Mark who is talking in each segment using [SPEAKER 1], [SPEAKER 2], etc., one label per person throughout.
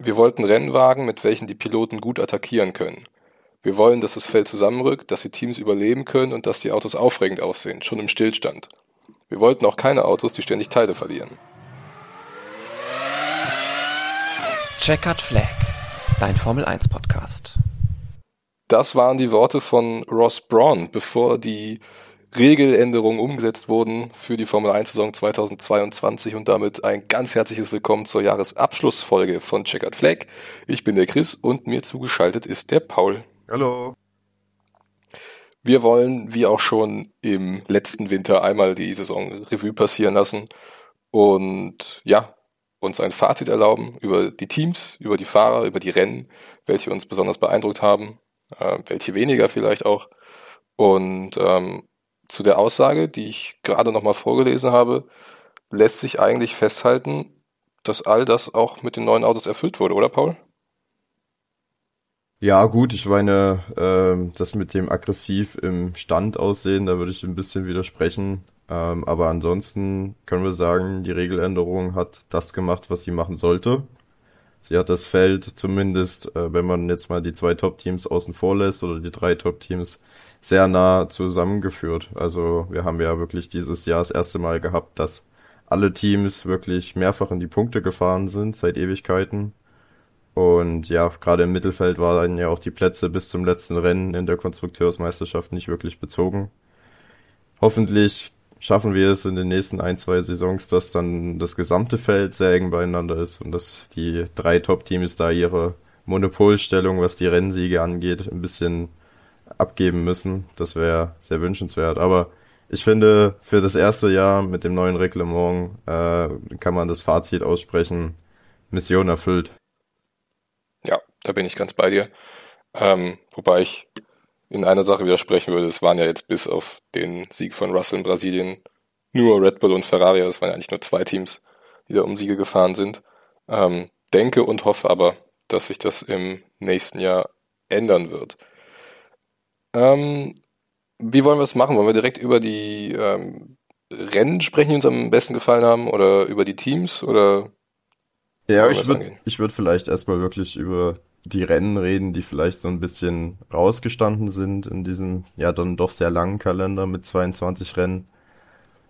[SPEAKER 1] Wir wollten Rennwagen, mit welchen die Piloten gut attackieren können. Wir wollen, dass das Feld zusammenrückt, dass die Teams überleben können und dass die Autos aufregend aussehen, schon im Stillstand. Wir wollten auch keine Autos, die ständig Teile verlieren.
[SPEAKER 2] Checkered Flag, dein Formel 1 Podcast.
[SPEAKER 1] Das waren die Worte von Ross Braun, bevor die Regeländerungen umgesetzt wurden für die Formel 1 Saison 2022 und damit ein ganz herzliches Willkommen zur Jahresabschlussfolge von Checkered Flag. Ich bin der Chris und mir zugeschaltet ist der Paul.
[SPEAKER 3] Hallo.
[SPEAKER 1] Wir wollen, wie auch schon im letzten Winter, einmal die Saison Revue passieren lassen und ja, uns ein Fazit erlauben über die Teams, über die Fahrer, über die Rennen, welche uns besonders beeindruckt haben, äh, welche weniger vielleicht auch. Und ähm, zu der Aussage, die ich gerade nochmal vorgelesen habe, lässt sich eigentlich festhalten, dass all das auch mit den neuen Autos erfüllt wurde, oder Paul?
[SPEAKER 3] Ja, gut, ich meine, äh, das mit dem aggressiv im Stand aussehen, da würde ich ein bisschen widersprechen. Ähm, aber ansonsten können wir sagen, die Regeländerung hat das gemacht, was sie machen sollte. Sie hat das Feld zumindest, äh, wenn man jetzt mal die zwei Top-Teams außen vor lässt oder die drei Top-Teams, sehr nah zusammengeführt. Also wir haben ja wirklich dieses Jahr das erste Mal gehabt, dass alle Teams wirklich mehrfach in die Punkte gefahren sind seit Ewigkeiten. Und ja, gerade im Mittelfeld waren ja auch die Plätze bis zum letzten Rennen in der Konstrukteursmeisterschaft nicht wirklich bezogen. Hoffentlich schaffen wir es in den nächsten ein, zwei Saisons, dass dann das gesamte Feld sehr eng beieinander ist und dass die drei Top-Teams da ihre Monopolstellung, was die Rennsiege angeht, ein bisschen abgeben müssen. Das wäre sehr wünschenswert. Aber ich finde, für das erste Jahr mit dem neuen Reglement äh, kann man das Fazit aussprechen. Mission erfüllt.
[SPEAKER 1] Ja, da bin ich ganz bei dir. Ähm, wobei ich in einer Sache widersprechen würde. Es waren ja jetzt bis auf den Sieg von Russell in Brasilien nur Red Bull und Ferrari. Das waren ja eigentlich nur zwei Teams, die da um Siege gefahren sind. Ähm, denke und hoffe aber, dass sich das im nächsten Jahr ändern wird. Ähm, wie wollen wir es machen? Wollen wir direkt über die ähm, Rennen sprechen, die uns am besten gefallen haben, oder über die Teams? Oder
[SPEAKER 3] ja, ich würde ich würd vielleicht erstmal wirklich über die Rennen reden, die vielleicht so ein bisschen rausgestanden sind in diesem ja dann doch sehr langen Kalender mit 22 Rennen.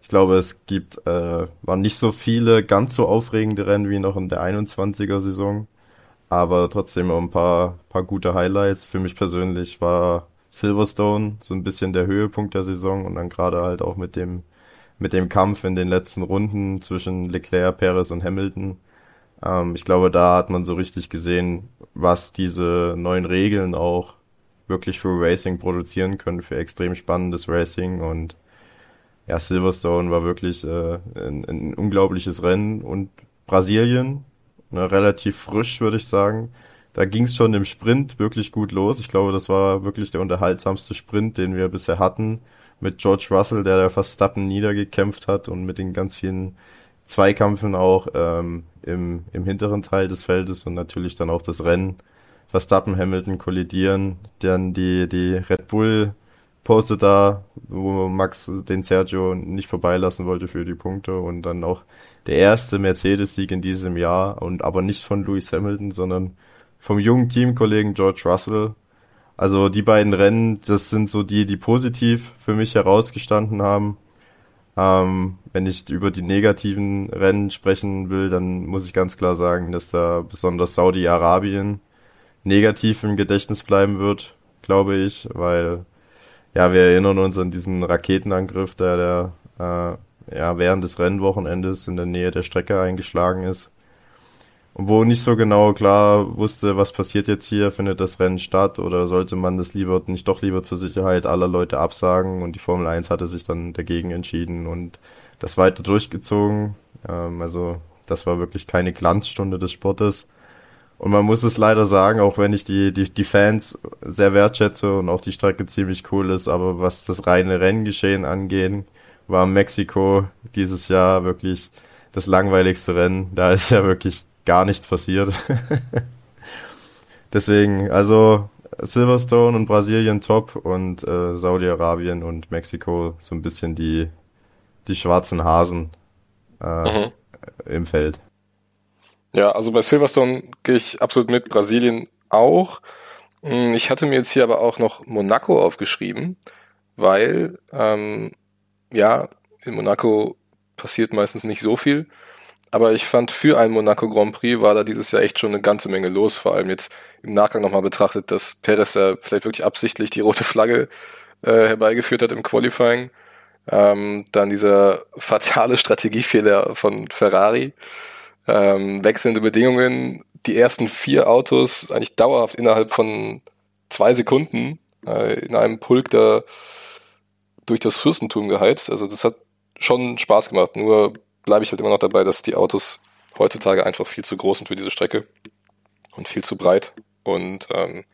[SPEAKER 3] Ich glaube, es gibt äh, waren nicht so viele ganz so aufregende Rennen wie noch in der 21er Saison, aber trotzdem ein paar paar gute Highlights. Für mich persönlich war Silverstone so ein bisschen der Höhepunkt der Saison und dann gerade halt auch mit dem mit dem Kampf in den letzten Runden zwischen Leclerc, Perez und Hamilton. Ähm, ich glaube, da hat man so richtig gesehen, was diese neuen Regeln auch wirklich für Racing produzieren können, für extrem spannendes Racing und ja, Silverstone war wirklich äh, ein, ein unglaubliches Rennen und Brasilien, ne, relativ frisch, würde ich sagen. Da ging es schon im Sprint wirklich gut los. Ich glaube, das war wirklich der unterhaltsamste Sprint, den wir bisher hatten. Mit George Russell, der da Verstappen niedergekämpft hat und mit den ganz vielen Zweikampfen auch ähm, im, im hinteren Teil des Feldes und natürlich dann auch das Rennen. Verstappen, Hamilton kollidieren, dann die, die Red Bull postet da, wo Max den Sergio nicht vorbeilassen wollte für die Punkte und dann auch der erste Mercedes-Sieg in diesem Jahr und aber nicht von Lewis Hamilton, sondern vom jungen Teamkollegen George Russell. Also die beiden Rennen, das sind so die, die positiv für mich herausgestanden haben. Ähm, wenn ich über die negativen Rennen sprechen will, dann muss ich ganz klar sagen, dass da besonders Saudi-Arabien negativ im Gedächtnis bleiben wird, glaube ich, weil ja, wir erinnern uns an diesen Raketenangriff, der, der äh, ja, während des Rennwochenendes in der Nähe der Strecke eingeschlagen ist wo nicht so genau klar wusste, was passiert jetzt hier, findet das Rennen statt oder sollte man das lieber nicht doch lieber zur Sicherheit aller Leute absagen und die Formel 1 hatte sich dann dagegen entschieden und das weiter durchgezogen. Ähm, also das war wirklich keine Glanzstunde des Sportes. Und man muss es leider sagen, auch wenn ich die, die, die Fans sehr wertschätze und auch die Strecke ziemlich cool ist, aber was das reine Renngeschehen angeht, war Mexiko dieses Jahr wirklich das langweiligste Rennen. Da ist ja wirklich gar nichts passiert. Deswegen, also Silverstone und Brasilien top und äh, Saudi-Arabien und Mexiko so ein bisschen die, die schwarzen Hasen äh, mhm. im Feld.
[SPEAKER 1] Ja, also bei Silverstone gehe ich absolut mit, Brasilien auch. Hm, ich hatte mir jetzt hier aber auch noch Monaco aufgeschrieben, weil ähm, ja, in Monaco passiert meistens nicht so viel. Aber ich fand, für einen Monaco Grand Prix war da dieses Jahr echt schon eine ganze Menge los. Vor allem jetzt im Nachgang nochmal betrachtet, dass Perez da vielleicht wirklich absichtlich die rote Flagge äh, herbeigeführt hat im Qualifying. Ähm, dann dieser fatale Strategiefehler von Ferrari. Ähm, wechselnde Bedingungen. Die ersten vier Autos eigentlich dauerhaft innerhalb von zwei Sekunden äh, in einem Pulk da durch das Fürstentum geheizt. Also das hat schon Spaß gemacht. Nur bleibe ich halt immer noch dabei, dass die Autos heutzutage einfach viel zu groß sind für diese Strecke und viel zu breit. Und ähm,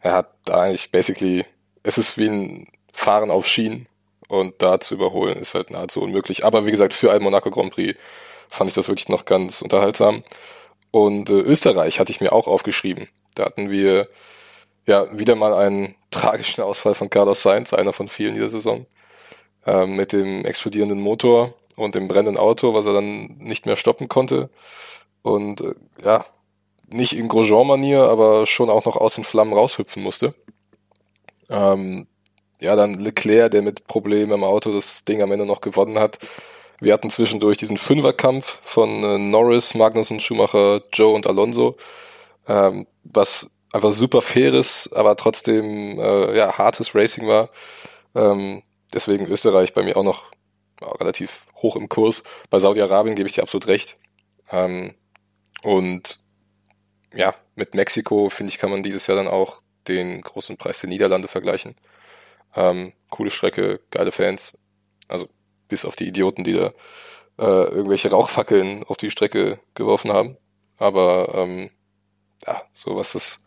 [SPEAKER 1] er hat da eigentlich basically, es ist wie ein Fahren auf Schienen und da zu überholen ist halt nahezu unmöglich. Aber wie gesagt, für einen Monaco Grand Prix fand ich das wirklich noch ganz unterhaltsam. Und äh, Österreich hatte ich mir auch aufgeschrieben. Da hatten wir ja wieder mal einen tragischen Ausfall von Carlos Sainz, einer von vielen dieser Saison, äh, mit dem explodierenden Motor und dem brennenden Auto, was er dann nicht mehr stoppen konnte. Und äh, ja, nicht in Grosjean-Manier, aber schon auch noch aus den Flammen raushüpfen musste. Ähm, ja, dann Leclerc, der mit Problemen im Auto das Ding am Ende noch gewonnen hat. Wir hatten zwischendurch diesen Fünferkampf von äh, Norris, Magnussen, Schumacher, Joe und Alonso, ähm, was einfach super faires, aber trotzdem äh, ja, hartes Racing war. Ähm, deswegen Österreich bei mir auch noch relativ hoch im Kurs. Bei Saudi-Arabien gebe ich dir absolut recht. Ähm, und ja, mit Mexiko, finde ich, kann man dieses Jahr dann auch den großen Preis der Niederlande vergleichen. Ähm, coole Strecke, geile Fans. Also bis auf die Idioten, die da äh, irgendwelche Rauchfackeln auf die Strecke geworfen haben. Aber ähm, ja, so was das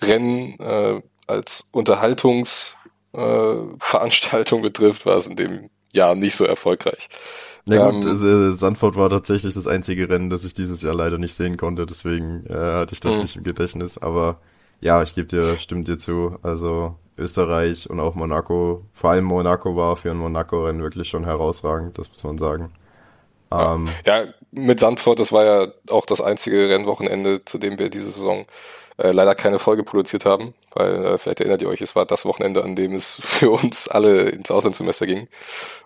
[SPEAKER 1] Rennen äh, als Unterhaltungsveranstaltung äh, betrifft, war es in dem Jahr nicht so erfolgreich.
[SPEAKER 3] Na gut, ähm, äh, Sandford war tatsächlich das einzige Rennen, das ich dieses Jahr leider nicht sehen konnte, deswegen äh, hatte ich das mh. nicht im Gedächtnis. Aber ja, ich gebe dir, stimmt dir zu. Also Österreich und auch Monaco, vor allem Monaco war für ein Monaco-Rennen wirklich schon herausragend, das muss man sagen.
[SPEAKER 1] Ja. Ähm, ja, mit Sandford, das war ja auch das einzige Rennwochenende, zu dem wir diese Saison äh, leider keine Folge produziert haben, weil äh, vielleicht erinnert ihr euch, es war das Wochenende, an dem es für uns alle ins Auslandssemester ging.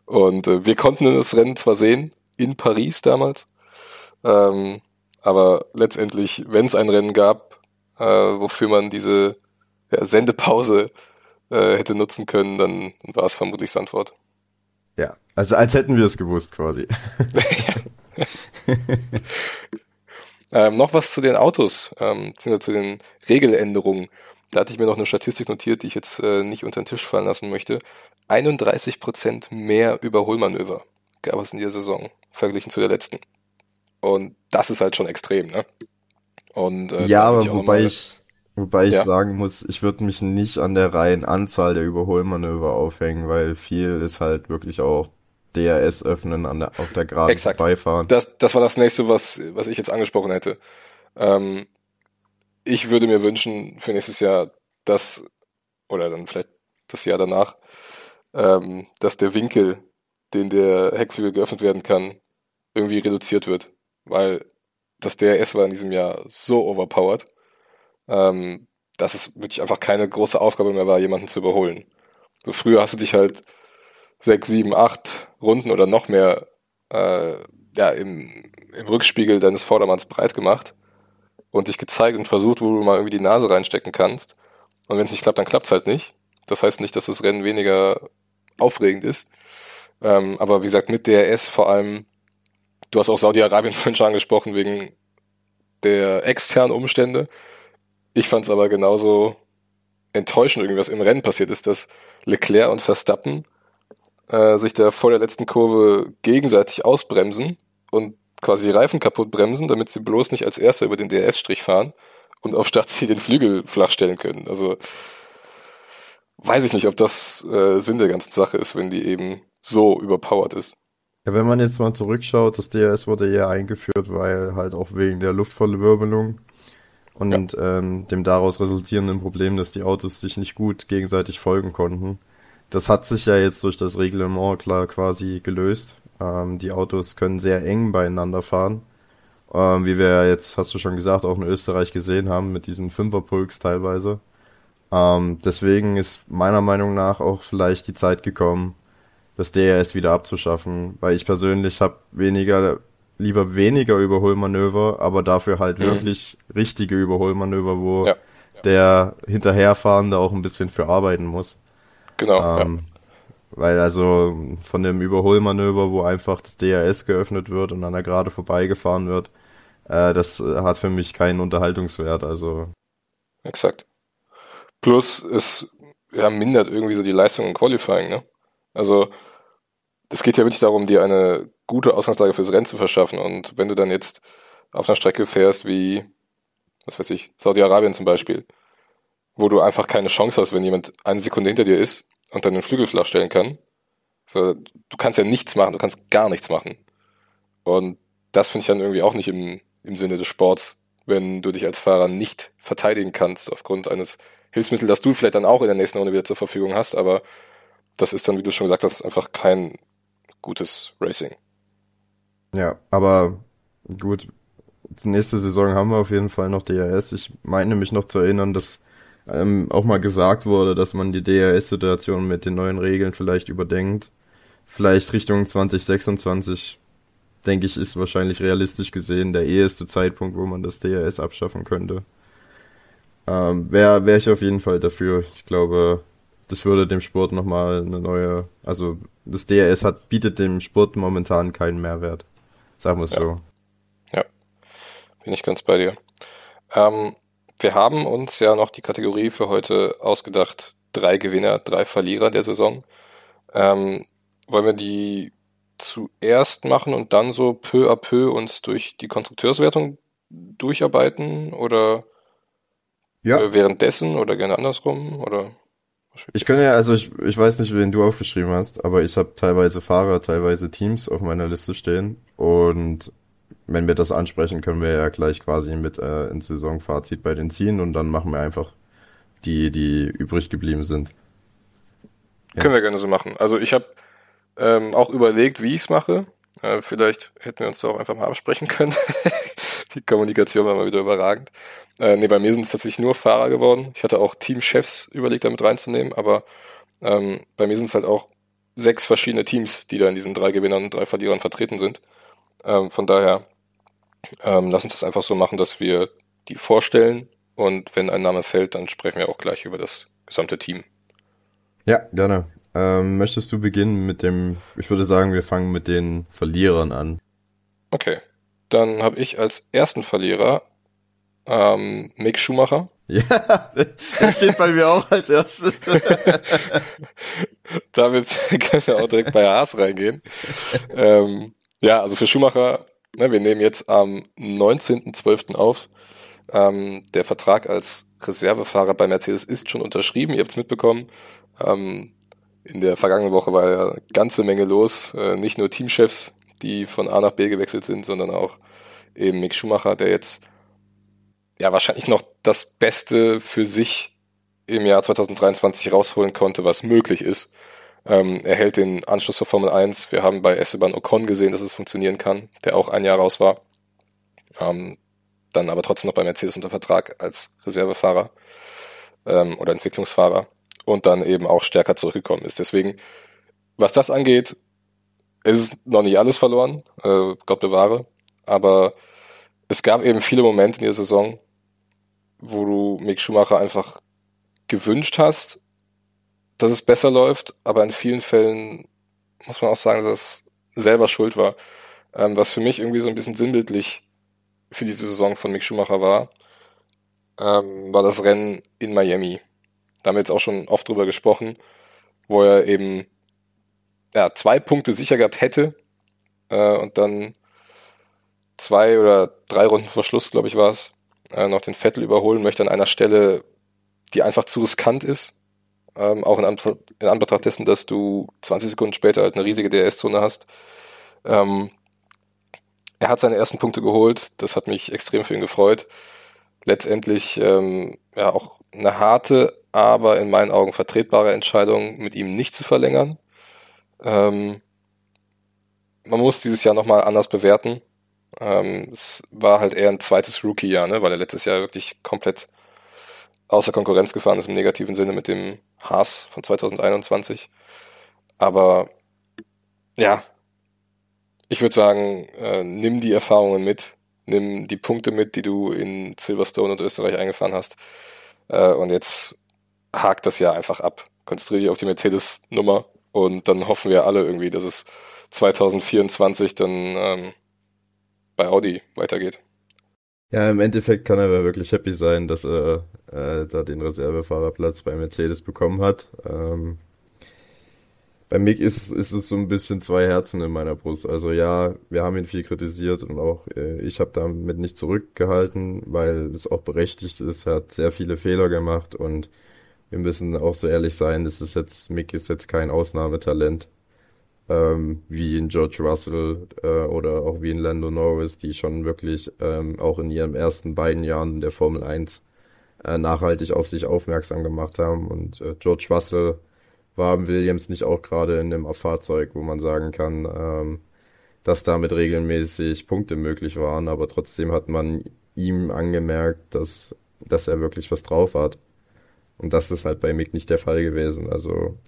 [SPEAKER 1] Und äh, wir konnten das Rennen zwar sehen, in Paris damals, ähm, aber letztendlich, wenn es ein Rennen gab, äh, wofür man diese ja, Sendepause äh, hätte nutzen können, dann, war es vermutlich Sandwort.
[SPEAKER 3] Ja, also als hätten wir es gewusst quasi.
[SPEAKER 1] ähm, noch was zu den Autos, ähm, zu den Regeländerungen. Da hatte ich mir noch eine Statistik notiert, die ich jetzt äh, nicht unter den Tisch fallen lassen möchte. 31% mehr Überholmanöver gab es in der Saison, verglichen zu der letzten. Und das ist halt schon extrem, ne?
[SPEAKER 3] Und, äh, ja, aber wobei ich, wobei ich ja. sagen muss, ich würde mich nicht an der reinen Anzahl der Überholmanöver aufhängen, weil viel ist halt wirklich auch DRS öffnen an der, auf der Geraden
[SPEAKER 1] Exakt. vorbeifahren. Das, das war das nächste, was, was ich jetzt angesprochen hätte. Ähm, ich würde mir wünschen für nächstes Jahr, dass, oder dann vielleicht das Jahr danach, ähm, dass der Winkel, den der Heckflügel geöffnet werden kann, irgendwie reduziert wird. Weil das DRS war in diesem Jahr so overpowered, ähm, dass es wirklich einfach keine große Aufgabe mehr war, jemanden zu überholen. So früher hast du dich halt sechs, sieben, acht Runden oder noch mehr äh, ja, im, im Rückspiegel deines Vordermanns breit gemacht und dich gezeigt und versucht, wo du mal irgendwie die Nase reinstecken kannst. Und wenn es nicht klappt, dann klappt es halt nicht. Das heißt nicht, dass das Rennen weniger aufregend ist. Ähm, aber wie gesagt, mit DRS vor allem, du hast auch Saudi-Arabien vorhin schon angesprochen, wegen der externen Umstände. Ich fand es aber genauso enttäuschend, irgendwie was im Rennen passiert ist, dass Leclerc und Verstappen äh, sich da vor der letzten Kurve gegenseitig ausbremsen und quasi die Reifen kaputt bremsen, damit sie bloß nicht als Erster über den DRS-Strich fahren und auf Startziel den Flügel flachstellen können. Also weiß ich nicht, ob das äh, Sinn der ganzen Sache ist, wenn die eben so überpowered ist.
[SPEAKER 3] Ja, wenn man jetzt mal zurückschaut, das DRS wurde ja eingeführt, weil halt auch wegen der Luftverwirbelung und ja. ähm, dem daraus resultierenden Problem, dass die Autos sich nicht gut gegenseitig folgen konnten. Das hat sich ja jetzt durch das Reglement klar quasi gelöst. Ähm, die Autos können sehr eng beieinander fahren Ähm, wie wir jetzt, hast du schon gesagt, auch in Österreich gesehen haben mit diesen Fünferpulks teilweise. Ähm, deswegen ist meiner Meinung nach auch vielleicht die Zeit gekommen, das DRS wieder abzuschaffen, weil ich persönlich habe weniger lieber weniger Überholmanöver, aber dafür halt mhm. wirklich richtige Überholmanöver, wo ja. der Hinterherfahrende auch ein bisschen für arbeiten muss.
[SPEAKER 1] Genau. Ähm, ja.
[SPEAKER 3] Weil also von dem Überholmanöver, wo einfach das DRS geöffnet wird und an der Gerade vorbeigefahren wird, äh, das hat für mich keinen Unterhaltungswert. Also.
[SPEAKER 1] Exakt. Plus es ja, mindert irgendwie so die Leistung im Qualifying, ne? Also es geht ja wirklich darum, dir eine gute Ausgangslage fürs Rennen zu verschaffen. Und wenn du dann jetzt auf einer Strecke fährst wie, was weiß ich, Saudi-Arabien zum Beispiel, wo du einfach keine Chance hast, wenn jemand eine Sekunde hinter dir ist dann den Flügel stellen kann. So, du kannst ja nichts machen, du kannst gar nichts machen. Und das finde ich dann irgendwie auch nicht im, im Sinne des Sports, wenn du dich als Fahrer nicht verteidigen kannst aufgrund eines Hilfsmittels, das du vielleicht dann auch in der nächsten Runde wieder zur Verfügung hast, aber das ist dann, wie du schon gesagt hast, einfach kein gutes Racing.
[SPEAKER 3] Ja, aber gut, nächste Saison haben wir auf jeden Fall noch DRS. Ich meine mich noch zu erinnern, dass ähm, auch mal gesagt wurde, dass man die DRS-Situation mit den neuen Regeln vielleicht überdenkt. Vielleicht Richtung 2026, denke ich, ist wahrscheinlich realistisch gesehen der eheste Zeitpunkt, wo man das DRS abschaffen könnte. Ähm, Wäre wär ich auf jeden Fall dafür. Ich glaube, das würde dem Sport nochmal eine neue, also das DRS hat, bietet dem Sport momentan keinen Mehrwert. Sagen wir es
[SPEAKER 1] ja.
[SPEAKER 3] so.
[SPEAKER 1] Ja, bin ich ganz bei dir. Ähm, wir haben uns ja noch die Kategorie für heute ausgedacht. Drei Gewinner, drei Verlierer der Saison. Ähm, wollen wir die zuerst machen und dann so peu à peu uns durch die Konstrukteurswertung durcharbeiten oder ja. Äh, währenddessen oder gerne andersrum oder
[SPEAKER 3] ich kann ja, also ich, ich weiß nicht, wen du aufgeschrieben hast, aber ich habe teilweise Fahrer, teilweise Teams auf meiner Liste stehen. Und wenn wir das ansprechen, können wir ja gleich quasi mit äh, ins Saisonfazit bei den ziehen und dann machen wir einfach die, die übrig geblieben sind.
[SPEAKER 1] Ja. Können wir gerne so machen. Also ich habe ähm, auch überlegt, wie ich es mache. Äh, vielleicht hätten wir uns da auch einfach mal absprechen können. die Kommunikation war mal wieder überragend. Äh, nee, bei mir sind es tatsächlich nur Fahrer geworden. Ich hatte auch Teamchefs überlegt, damit reinzunehmen, aber ähm, bei mir sind es halt auch sechs verschiedene Teams, die da in diesen drei Gewinnern und drei Verlierern vertreten sind. Ähm, von daher, ähm, lass uns das einfach so machen, dass wir die vorstellen und wenn ein Name fällt, dann sprechen wir auch gleich über das gesamte Team.
[SPEAKER 3] Ja, gerne. Ähm, möchtest du beginnen mit dem, ich würde sagen, wir fangen mit den Verlierern an.
[SPEAKER 1] Okay. Dann habe ich als ersten Verlierer ähm, Mick Schumacher.
[SPEAKER 3] Ja, der steht bei mir auch als erstes.
[SPEAKER 1] Damit können wir auch direkt bei Haas reingehen. Ähm, ja, also für Schumacher, ne, wir nehmen jetzt am 19.12. auf. Ähm, der Vertrag als Reservefahrer bei Mercedes ist schon unterschrieben, ihr habt es mitbekommen. Ähm, in der vergangenen Woche war ja eine ganze Menge los. Äh, nicht nur Teamchefs, die von A nach B gewechselt sind, sondern auch eben Mick Schumacher, der jetzt ja wahrscheinlich noch das Beste für sich im Jahr 2023 rausholen konnte, was möglich ist. Ähm, er hält den Anschluss zur Formel 1. Wir haben bei Esteban Ocon gesehen, dass es funktionieren kann, der auch ein Jahr raus war. Ähm, dann aber trotzdem noch bei Mercedes unter Vertrag als Reservefahrer ähm, oder Entwicklungsfahrer und dann eben auch stärker zurückgekommen ist. Deswegen, was das angeht, ist noch nicht alles verloren, äh, Gott bewahre, aber es gab eben viele Momente in der Saison, wo du Mick Schumacher einfach gewünscht hast, dass es besser läuft, aber in vielen Fällen muss man auch sagen, dass es selber schuld war. Ähm, was für mich irgendwie so ein bisschen sinnbildlich für diese Saison von Mick Schumacher war, ähm, war das Rennen in Miami. Da haben wir jetzt auch schon oft drüber gesprochen, wo er eben ja, zwei Punkte sicher gehabt hätte äh, und dann zwei oder drei Runden vor Schluss, glaube ich, war es, äh, noch den Vettel überholen möchte an einer Stelle, die einfach zu riskant ist. Ähm, auch in, Anbetracht, in Anbetracht dessen, dass du 20 Sekunden später halt eine riesige DRS-Zone hast. Ähm, er hat seine ersten Punkte geholt, das hat mich extrem für ihn gefreut. Letztendlich ähm, ja auch eine harte, aber in meinen Augen vertretbare Entscheidung, mit ihm nicht zu verlängern. Ähm, man muss dieses Jahr nochmal anders bewerten. Ähm, es war halt eher ein zweites Rookie-Jahr, ne? weil er letztes Jahr wirklich komplett außer Konkurrenz gefahren ist im negativen Sinne mit dem Haas von 2021. Aber ja, ich würde sagen, äh, nimm die Erfahrungen mit, nimm die Punkte mit, die du in Silverstone und Österreich eingefahren hast. Äh, und jetzt hakt das Jahr einfach ab. Konzentriere dich auf die Mercedes-Nummer und dann hoffen wir alle irgendwie, dass es 2024 dann ähm, bei Audi weitergeht.
[SPEAKER 3] Ja, im Endeffekt kann er wirklich happy sein, dass er äh, da den Reservefahrerplatz bei Mercedes bekommen hat. Ähm, bei Mick ist, ist es so ein bisschen zwei Herzen in meiner Brust. Also ja, wir haben ihn viel kritisiert und auch äh, ich habe damit nicht zurückgehalten, weil es auch berechtigt ist. Er hat sehr viele Fehler gemacht und wir müssen auch so ehrlich sein, das ist jetzt, Mick ist jetzt kein Ausnahmetalent, ähm, wie in George Russell äh, oder auch wie in Lando Norris, die schon wirklich ähm, auch in ihren ersten beiden Jahren der Formel 1 äh, nachhaltig auf sich aufmerksam gemacht haben. Und äh, George Russell war im Williams nicht auch gerade in einem Fahrzeug, wo man sagen kann, ähm, dass damit regelmäßig Punkte möglich waren, aber trotzdem hat man ihm angemerkt, dass, dass er wirklich was drauf hat. Und das ist halt bei Mick nicht der Fall gewesen. Also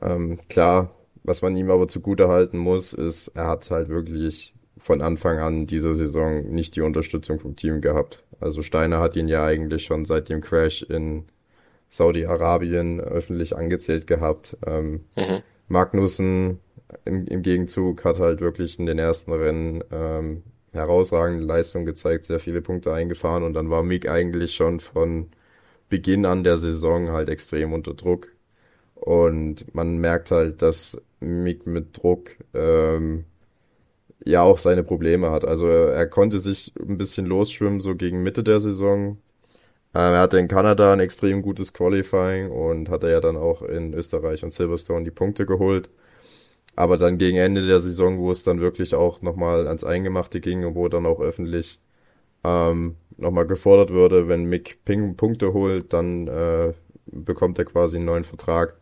[SPEAKER 3] ähm, klar, was man ihm aber zugute halten muss, ist, er hat halt wirklich von Anfang an dieser Saison nicht die Unterstützung vom Team gehabt. Also Steiner hat ihn ja eigentlich schon seit dem Crash in Saudi-Arabien öffentlich angezählt gehabt. Ähm, mhm. Magnussen im, im, Gegenzug hat halt wirklich in den ersten Rennen ähm, herausragende Leistung gezeigt, sehr viele Punkte eingefahren und dann war Mick eigentlich schon von Beginn an der Saison halt extrem unter Druck. Und man merkt halt, dass Mick mit Druck ähm, ja auch seine Probleme hat. Also er, er, konnte sich ein bisschen losschwimmen, so gegen Mitte der Saison. Ähm, er hatte in Kanada ein extrem gutes Qualifying und hatte ja dann auch in Österreich und Silverstone die Punkte geholt. Aber dann gegen Ende der Saison, wo es dann wirklich auch nochmal ans Eingemachte ging und wo dann auch öffentlich ähm, nochmal gefordert würde, wenn Mick Ping Punkte holt, dann äh, bekommt er quasi einen neuen Vertrag.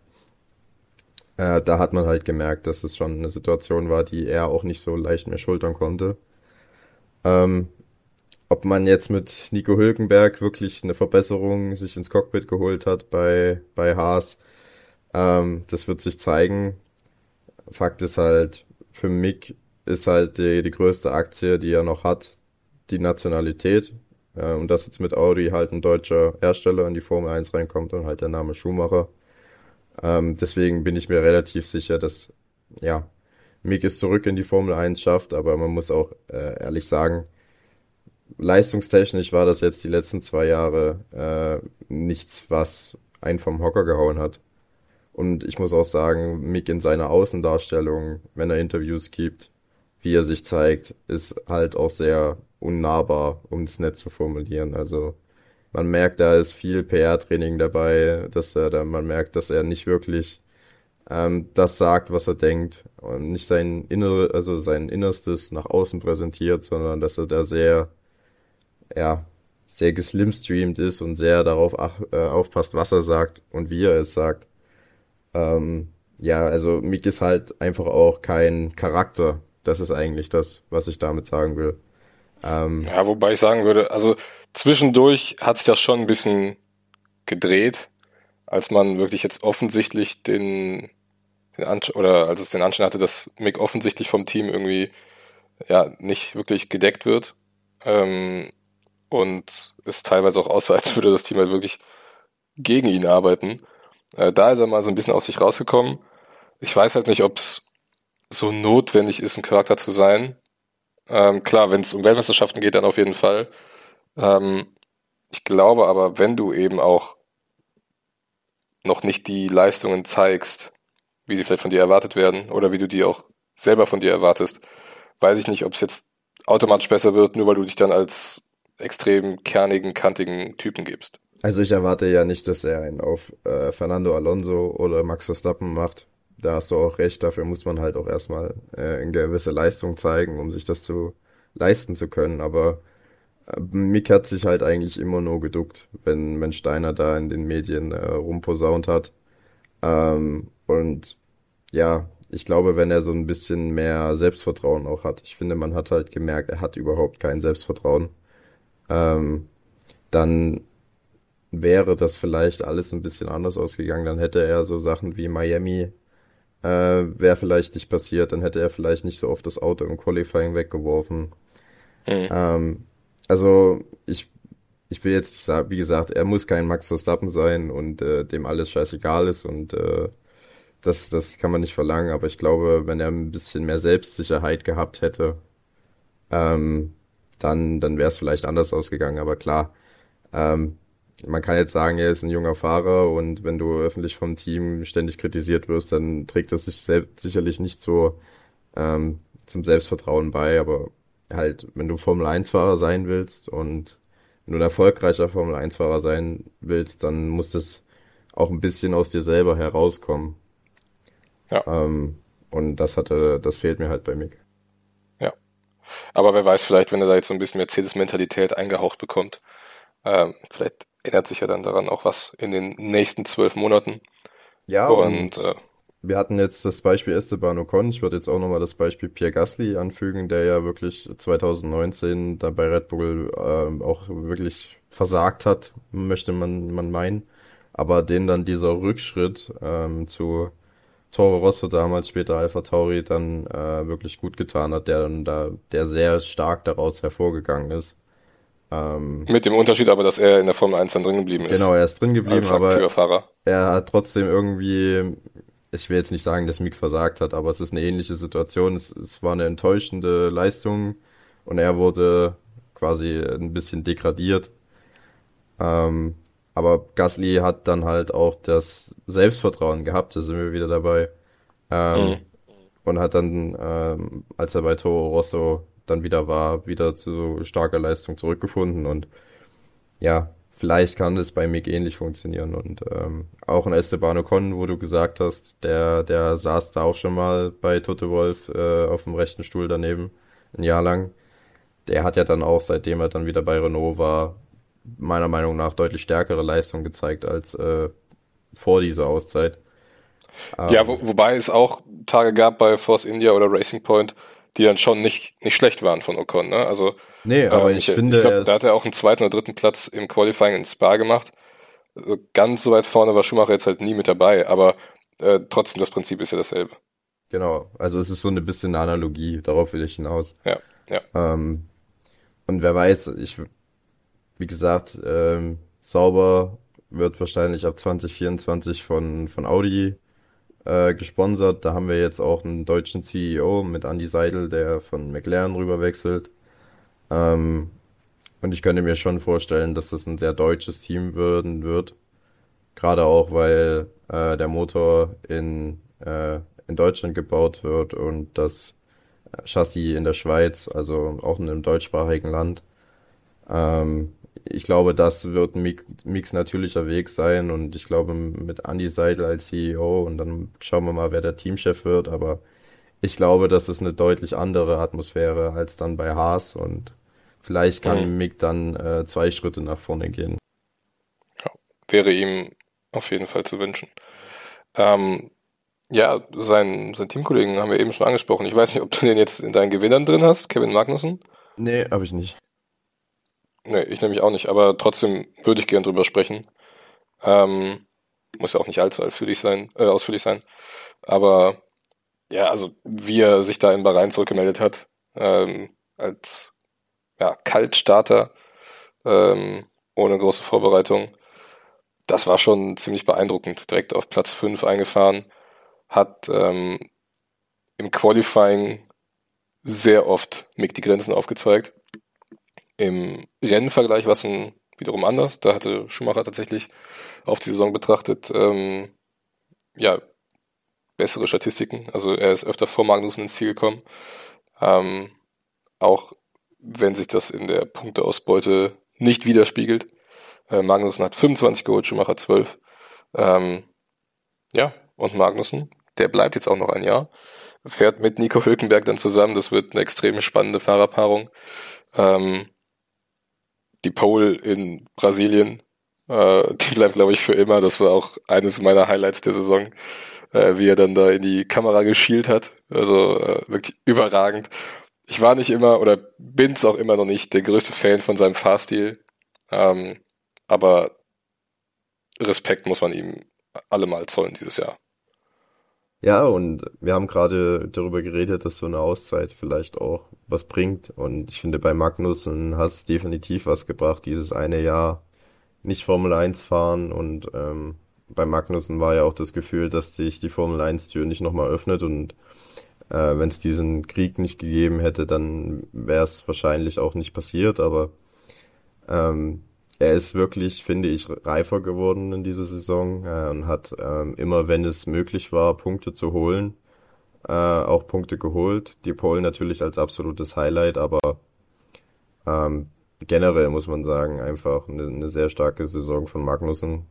[SPEAKER 3] Äh, da hat man halt gemerkt, dass es schon eine Situation war, die er auch nicht so leicht mehr schultern konnte. Ähm, ob man jetzt mit Nico Hülkenberg wirklich eine Verbesserung sich ins Cockpit geholt hat bei, bei Haas, ähm, das wird sich zeigen. Fakt ist halt, für Mick ist halt die, die größte Aktie, die er noch hat, die Nationalität. Äh, und dass jetzt mit Audi halt ein deutscher Hersteller in die Formel 1 reinkommt und halt der Name Schumacher. Ähm, deswegen bin ich mir relativ sicher, dass, ja, Mick es zurück in die Formel 1 schafft, aber man muss auch äh, ehrlich sagen, leistungstechnisch war das jetzt die letzten zwei Jahre äh, nichts, was einen vom Hocker gehauen hat. Und ich muss auch sagen, Mick in seiner Außendarstellung, wenn er Interviews gibt, wie er sich zeigt, ist halt auch sehr unnahbar, um es nett zu formulieren. Also man merkt, da ist viel PR-Training dabei, dass er da, man merkt, dass er nicht wirklich ähm, das sagt, was er denkt und nicht sein innere, also sein Innerstes nach außen präsentiert, sondern dass er da sehr, ja, sehr geslimstreamt ist und sehr darauf ach, äh, aufpasst, was er sagt und wie er es sagt. Ähm, ja, also Mick ist halt einfach auch kein Charakter. Das ist eigentlich das, was ich damit sagen will.
[SPEAKER 1] Ähm, ja, wobei ich sagen würde, also zwischendurch hat sich das schon ein bisschen gedreht, als man wirklich jetzt offensichtlich den, den Anschein, oder als es den Anschein hatte, dass Mick offensichtlich vom Team irgendwie ja nicht wirklich gedeckt wird. Ähm, und es teilweise auch aussah, als würde das Team halt wirklich gegen ihn arbeiten. Äh, da ist er mal so ein bisschen aus sich rausgekommen. Ich weiß halt nicht, ob es so notwendig ist, ein Charakter zu sein. Ähm, klar, wenn es um Weltmeisterschaften geht, dann auf jeden Fall. Ähm, ich glaube aber, wenn du eben auch noch nicht die Leistungen zeigst, wie sie vielleicht von dir erwartet werden oder wie du die auch selber von dir erwartest, weiß ich nicht, ob es jetzt automatisch besser wird, nur weil du dich dann als extrem kernigen, kantigen Typen gibst.
[SPEAKER 3] Also ich erwarte ja nicht, dass er einen auf äh, Fernando Alonso oder Max Verstappen macht da hast du auch recht, dafür muss man halt auch erstmal äh, eine gewisse Leistung zeigen, um sich das zu leisten zu können. Aber äh, Mick hat sich halt eigentlich immer nur geduckt, wenn, wenn Steiner da in den Medien äh, rumposaunt hat. Ähm, und ja, ich glaube, wenn er so ein bisschen mehr Selbstvertrauen auch hat, ich finde, man hat halt gemerkt, er hat überhaupt kein Selbstvertrauen, ähm, dann wäre das vielleicht alles ein bisschen anders ausgegangen. Dann hätte er so Sachen wie Miami, äh, wäre vielleicht nicht passiert. Dann hätte er vielleicht nicht so oft das Auto im Qualifying weggeworfen. Mhm. Ähm, also ich, ich will jetzt nicht sagen, wie gesagt, er muss kein Max Verstappen sein und äh, dem alles scheißegal ist und äh, das, das kann man nicht verlangen. Aber ich glaube, wenn er ein bisschen mehr Selbstsicherheit gehabt hätte, ähm, dann, dann wäre es vielleicht anders ausgegangen. Aber klar, ähm, man kann jetzt sagen, er ist ein junger Fahrer und wenn du öffentlich vom Team ständig kritisiert wirst, dann trägt das sich selbst sicherlich nicht so ähm, zum Selbstvertrauen bei, aber halt, wenn du Formel 1-Fahrer sein willst und wenn du ein erfolgreicher Formel 1-Fahrer sein willst, dann muss das auch ein bisschen aus dir selber herauskommen. Ja. Ähm, und das hatte, das fehlt mir halt bei Mick.
[SPEAKER 1] Ja. Aber wer weiß, vielleicht, wenn er da jetzt so ein bisschen Mercedes-Mentalität eingehaucht bekommt, ähm, vielleicht ändert sich ja dann daran auch was in den nächsten zwölf Monaten.
[SPEAKER 3] Ja, und, und äh, wir hatten jetzt das Beispiel Esteban Ocon. Ich würde jetzt auch nochmal das Beispiel Pierre Gasly anfügen, der ja wirklich 2019 da bei Red Bull äh, auch wirklich versagt hat, möchte man, man meinen. Aber den dann dieser Rückschritt ähm, zu Toro Rosso damals, später Alpha Tauri, dann äh, wirklich gut getan hat, der dann da, der sehr stark daraus hervorgegangen ist.
[SPEAKER 1] Ähm, Mit dem Unterschied aber, dass er in der Formel 1 dann drin geblieben ist.
[SPEAKER 3] Genau, er ist drin geblieben, aber Fahrer. er hat trotzdem irgendwie, ich will jetzt nicht sagen, dass Mick versagt hat, aber es ist eine ähnliche Situation. Es, es war eine enttäuschende Leistung und er wurde quasi ein bisschen degradiert. Ähm, aber Gasly hat dann halt auch das Selbstvertrauen gehabt, da sind wir wieder dabei. Ähm, mhm. Und hat dann, ähm, als er bei Toro Rosso dann wieder war, wieder zu starker Leistung zurückgefunden und ja, vielleicht kann das bei Mick ähnlich funktionieren und ähm, auch ein Esteban Ocon, wo du gesagt hast, der, der saß da auch schon mal bei Tote Wolf äh, auf dem rechten Stuhl daneben, ein Jahr lang. Der hat ja dann auch, seitdem er dann wieder bei Renault war, meiner Meinung nach deutlich stärkere Leistung gezeigt als äh, vor dieser Auszeit.
[SPEAKER 1] Ja, wo, wobei es auch Tage gab bei Force India oder Racing Point, die dann schon nicht, nicht schlecht waren von Ocon. Ne? Also,
[SPEAKER 3] nee, aber ähm, ich, ich, finde.
[SPEAKER 1] Ich glaube, da hat er auch einen zweiten oder dritten Platz im Qualifying in Spa gemacht. Also ganz so weit vorne war Schumacher jetzt halt nie mit dabei, aber äh, trotzdem das Prinzip ist ja dasselbe.
[SPEAKER 3] Genau, also es ist so ein bisschen eine Analogie, darauf will ich hinaus.
[SPEAKER 1] Ja, ja.
[SPEAKER 3] Ähm, und wer weiß, ich, wie gesagt, ähm, Sauber wird wahrscheinlich ab 2024 von, von Audi äh, gesponsert. Da haben wir jetzt auch einen deutschen CEO mit Andy Seidel, der von McLaren rüber wechselt. Ähm, und ich könnte mir schon vorstellen, dass das ein sehr deutsches Team werden wird. Gerade auch, weil äh, der Motor in, äh, in Deutschland gebaut wird und das Chassis in der Schweiz, also auch in einem deutschsprachigen Land. Ähm, ich glaube, das wird ein Mix natürlicher Weg sein und ich glaube mit Andy Seidel als CEO und dann schauen wir mal, wer der Teamchef wird, aber ich glaube, das ist eine deutlich andere Atmosphäre als dann bei Haas und vielleicht kann mhm. Mick dann äh, zwei Schritte nach vorne gehen.
[SPEAKER 1] Ja, wäre ihm auf jeden Fall zu wünschen. Ähm, ja, sein, sein Teamkollegen haben wir eben schon angesprochen. Ich weiß nicht, ob du den jetzt in deinen Gewinnern drin hast, Kevin Magnussen.
[SPEAKER 3] Nee, habe ich nicht.
[SPEAKER 1] Nee, ich nämlich auch nicht, aber trotzdem würde ich gern drüber sprechen. Ähm, muss ja auch nicht allzu ausführlich sein, äh, ausführlich sein. Aber ja, also wie er sich da in Bahrain zurückgemeldet hat, ähm, als ja, Kaltstarter, ähm, ohne große Vorbereitung, das war schon ziemlich beeindruckend. Direkt auf Platz 5 eingefahren, hat ähm, im Qualifying sehr oft Mick die Grenzen aufgezeigt im Rennvergleich war es wiederum anders. Da hatte Schumacher tatsächlich auf die Saison betrachtet, ähm, ja, bessere Statistiken. Also er ist öfter vor Magnussen ins Ziel gekommen. Ähm, auch wenn sich das in der Punkteausbeute nicht widerspiegelt. Äh, Magnussen hat 25 geholt, Schumacher 12. Ähm, ja, und Magnussen, der bleibt jetzt auch noch ein Jahr, fährt mit Nico Hülkenberg dann zusammen. Das wird eine extrem spannende Fahrerpaarung. Ähm, die Pole in Brasilien, äh, die bleibt, glaube ich, für immer. Das war auch eines meiner Highlights der Saison. äh, wie er dann da in die Kamera geschielt hat. Also äh, wirklich überragend. Ich war nicht immer oder bin's auch immer noch nicht der größte Fan von seinem Fahrstil. Ähm, aber Respekt muss man ihm allemal zollen dieses Jahr.
[SPEAKER 3] Ja, und wir haben gerade darüber geredet, dass so eine Auszeit vielleicht auch was bringt. Und ich finde, bei Magnussen hat es definitiv was gebracht, dieses eine Jahr nicht Formel 1 fahren. Und ähm, bei Magnussen war ja auch das Gefühl, dass sich die Formel 1 Tür nicht nochmal öffnet. Und äh, wenn es diesen Krieg nicht gegeben hätte, dann wäre es wahrscheinlich auch nicht passiert. Aber ähm, er ist wirklich, finde ich, reifer geworden in dieser Saison äh, und hat ähm, immer, wenn es möglich war, Punkte zu holen, äh, auch Punkte geholt. Die Pole natürlich als absolutes Highlight, aber ähm, generell muss man sagen, einfach eine, eine sehr starke Saison von Magnussen.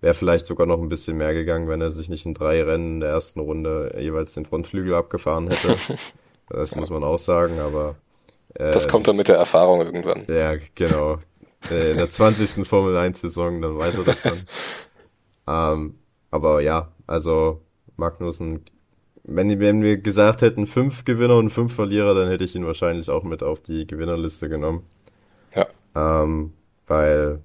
[SPEAKER 3] Wäre vielleicht sogar noch ein bisschen mehr gegangen, wenn er sich nicht in drei Rennen in der ersten Runde jeweils den Frontflügel abgefahren hätte. das muss man auch sagen, aber
[SPEAKER 1] äh, das kommt dann mit der Erfahrung irgendwann.
[SPEAKER 3] Ja, genau. Äh, in der 20. Formel 1 Saison, dann weiß er das dann. ähm, aber ja, also Magnussen, wenn, wenn wir gesagt hätten, fünf Gewinner und fünf Verlierer, dann hätte ich ihn wahrscheinlich auch mit auf die Gewinnerliste genommen.
[SPEAKER 1] Ja.
[SPEAKER 3] Ähm, weil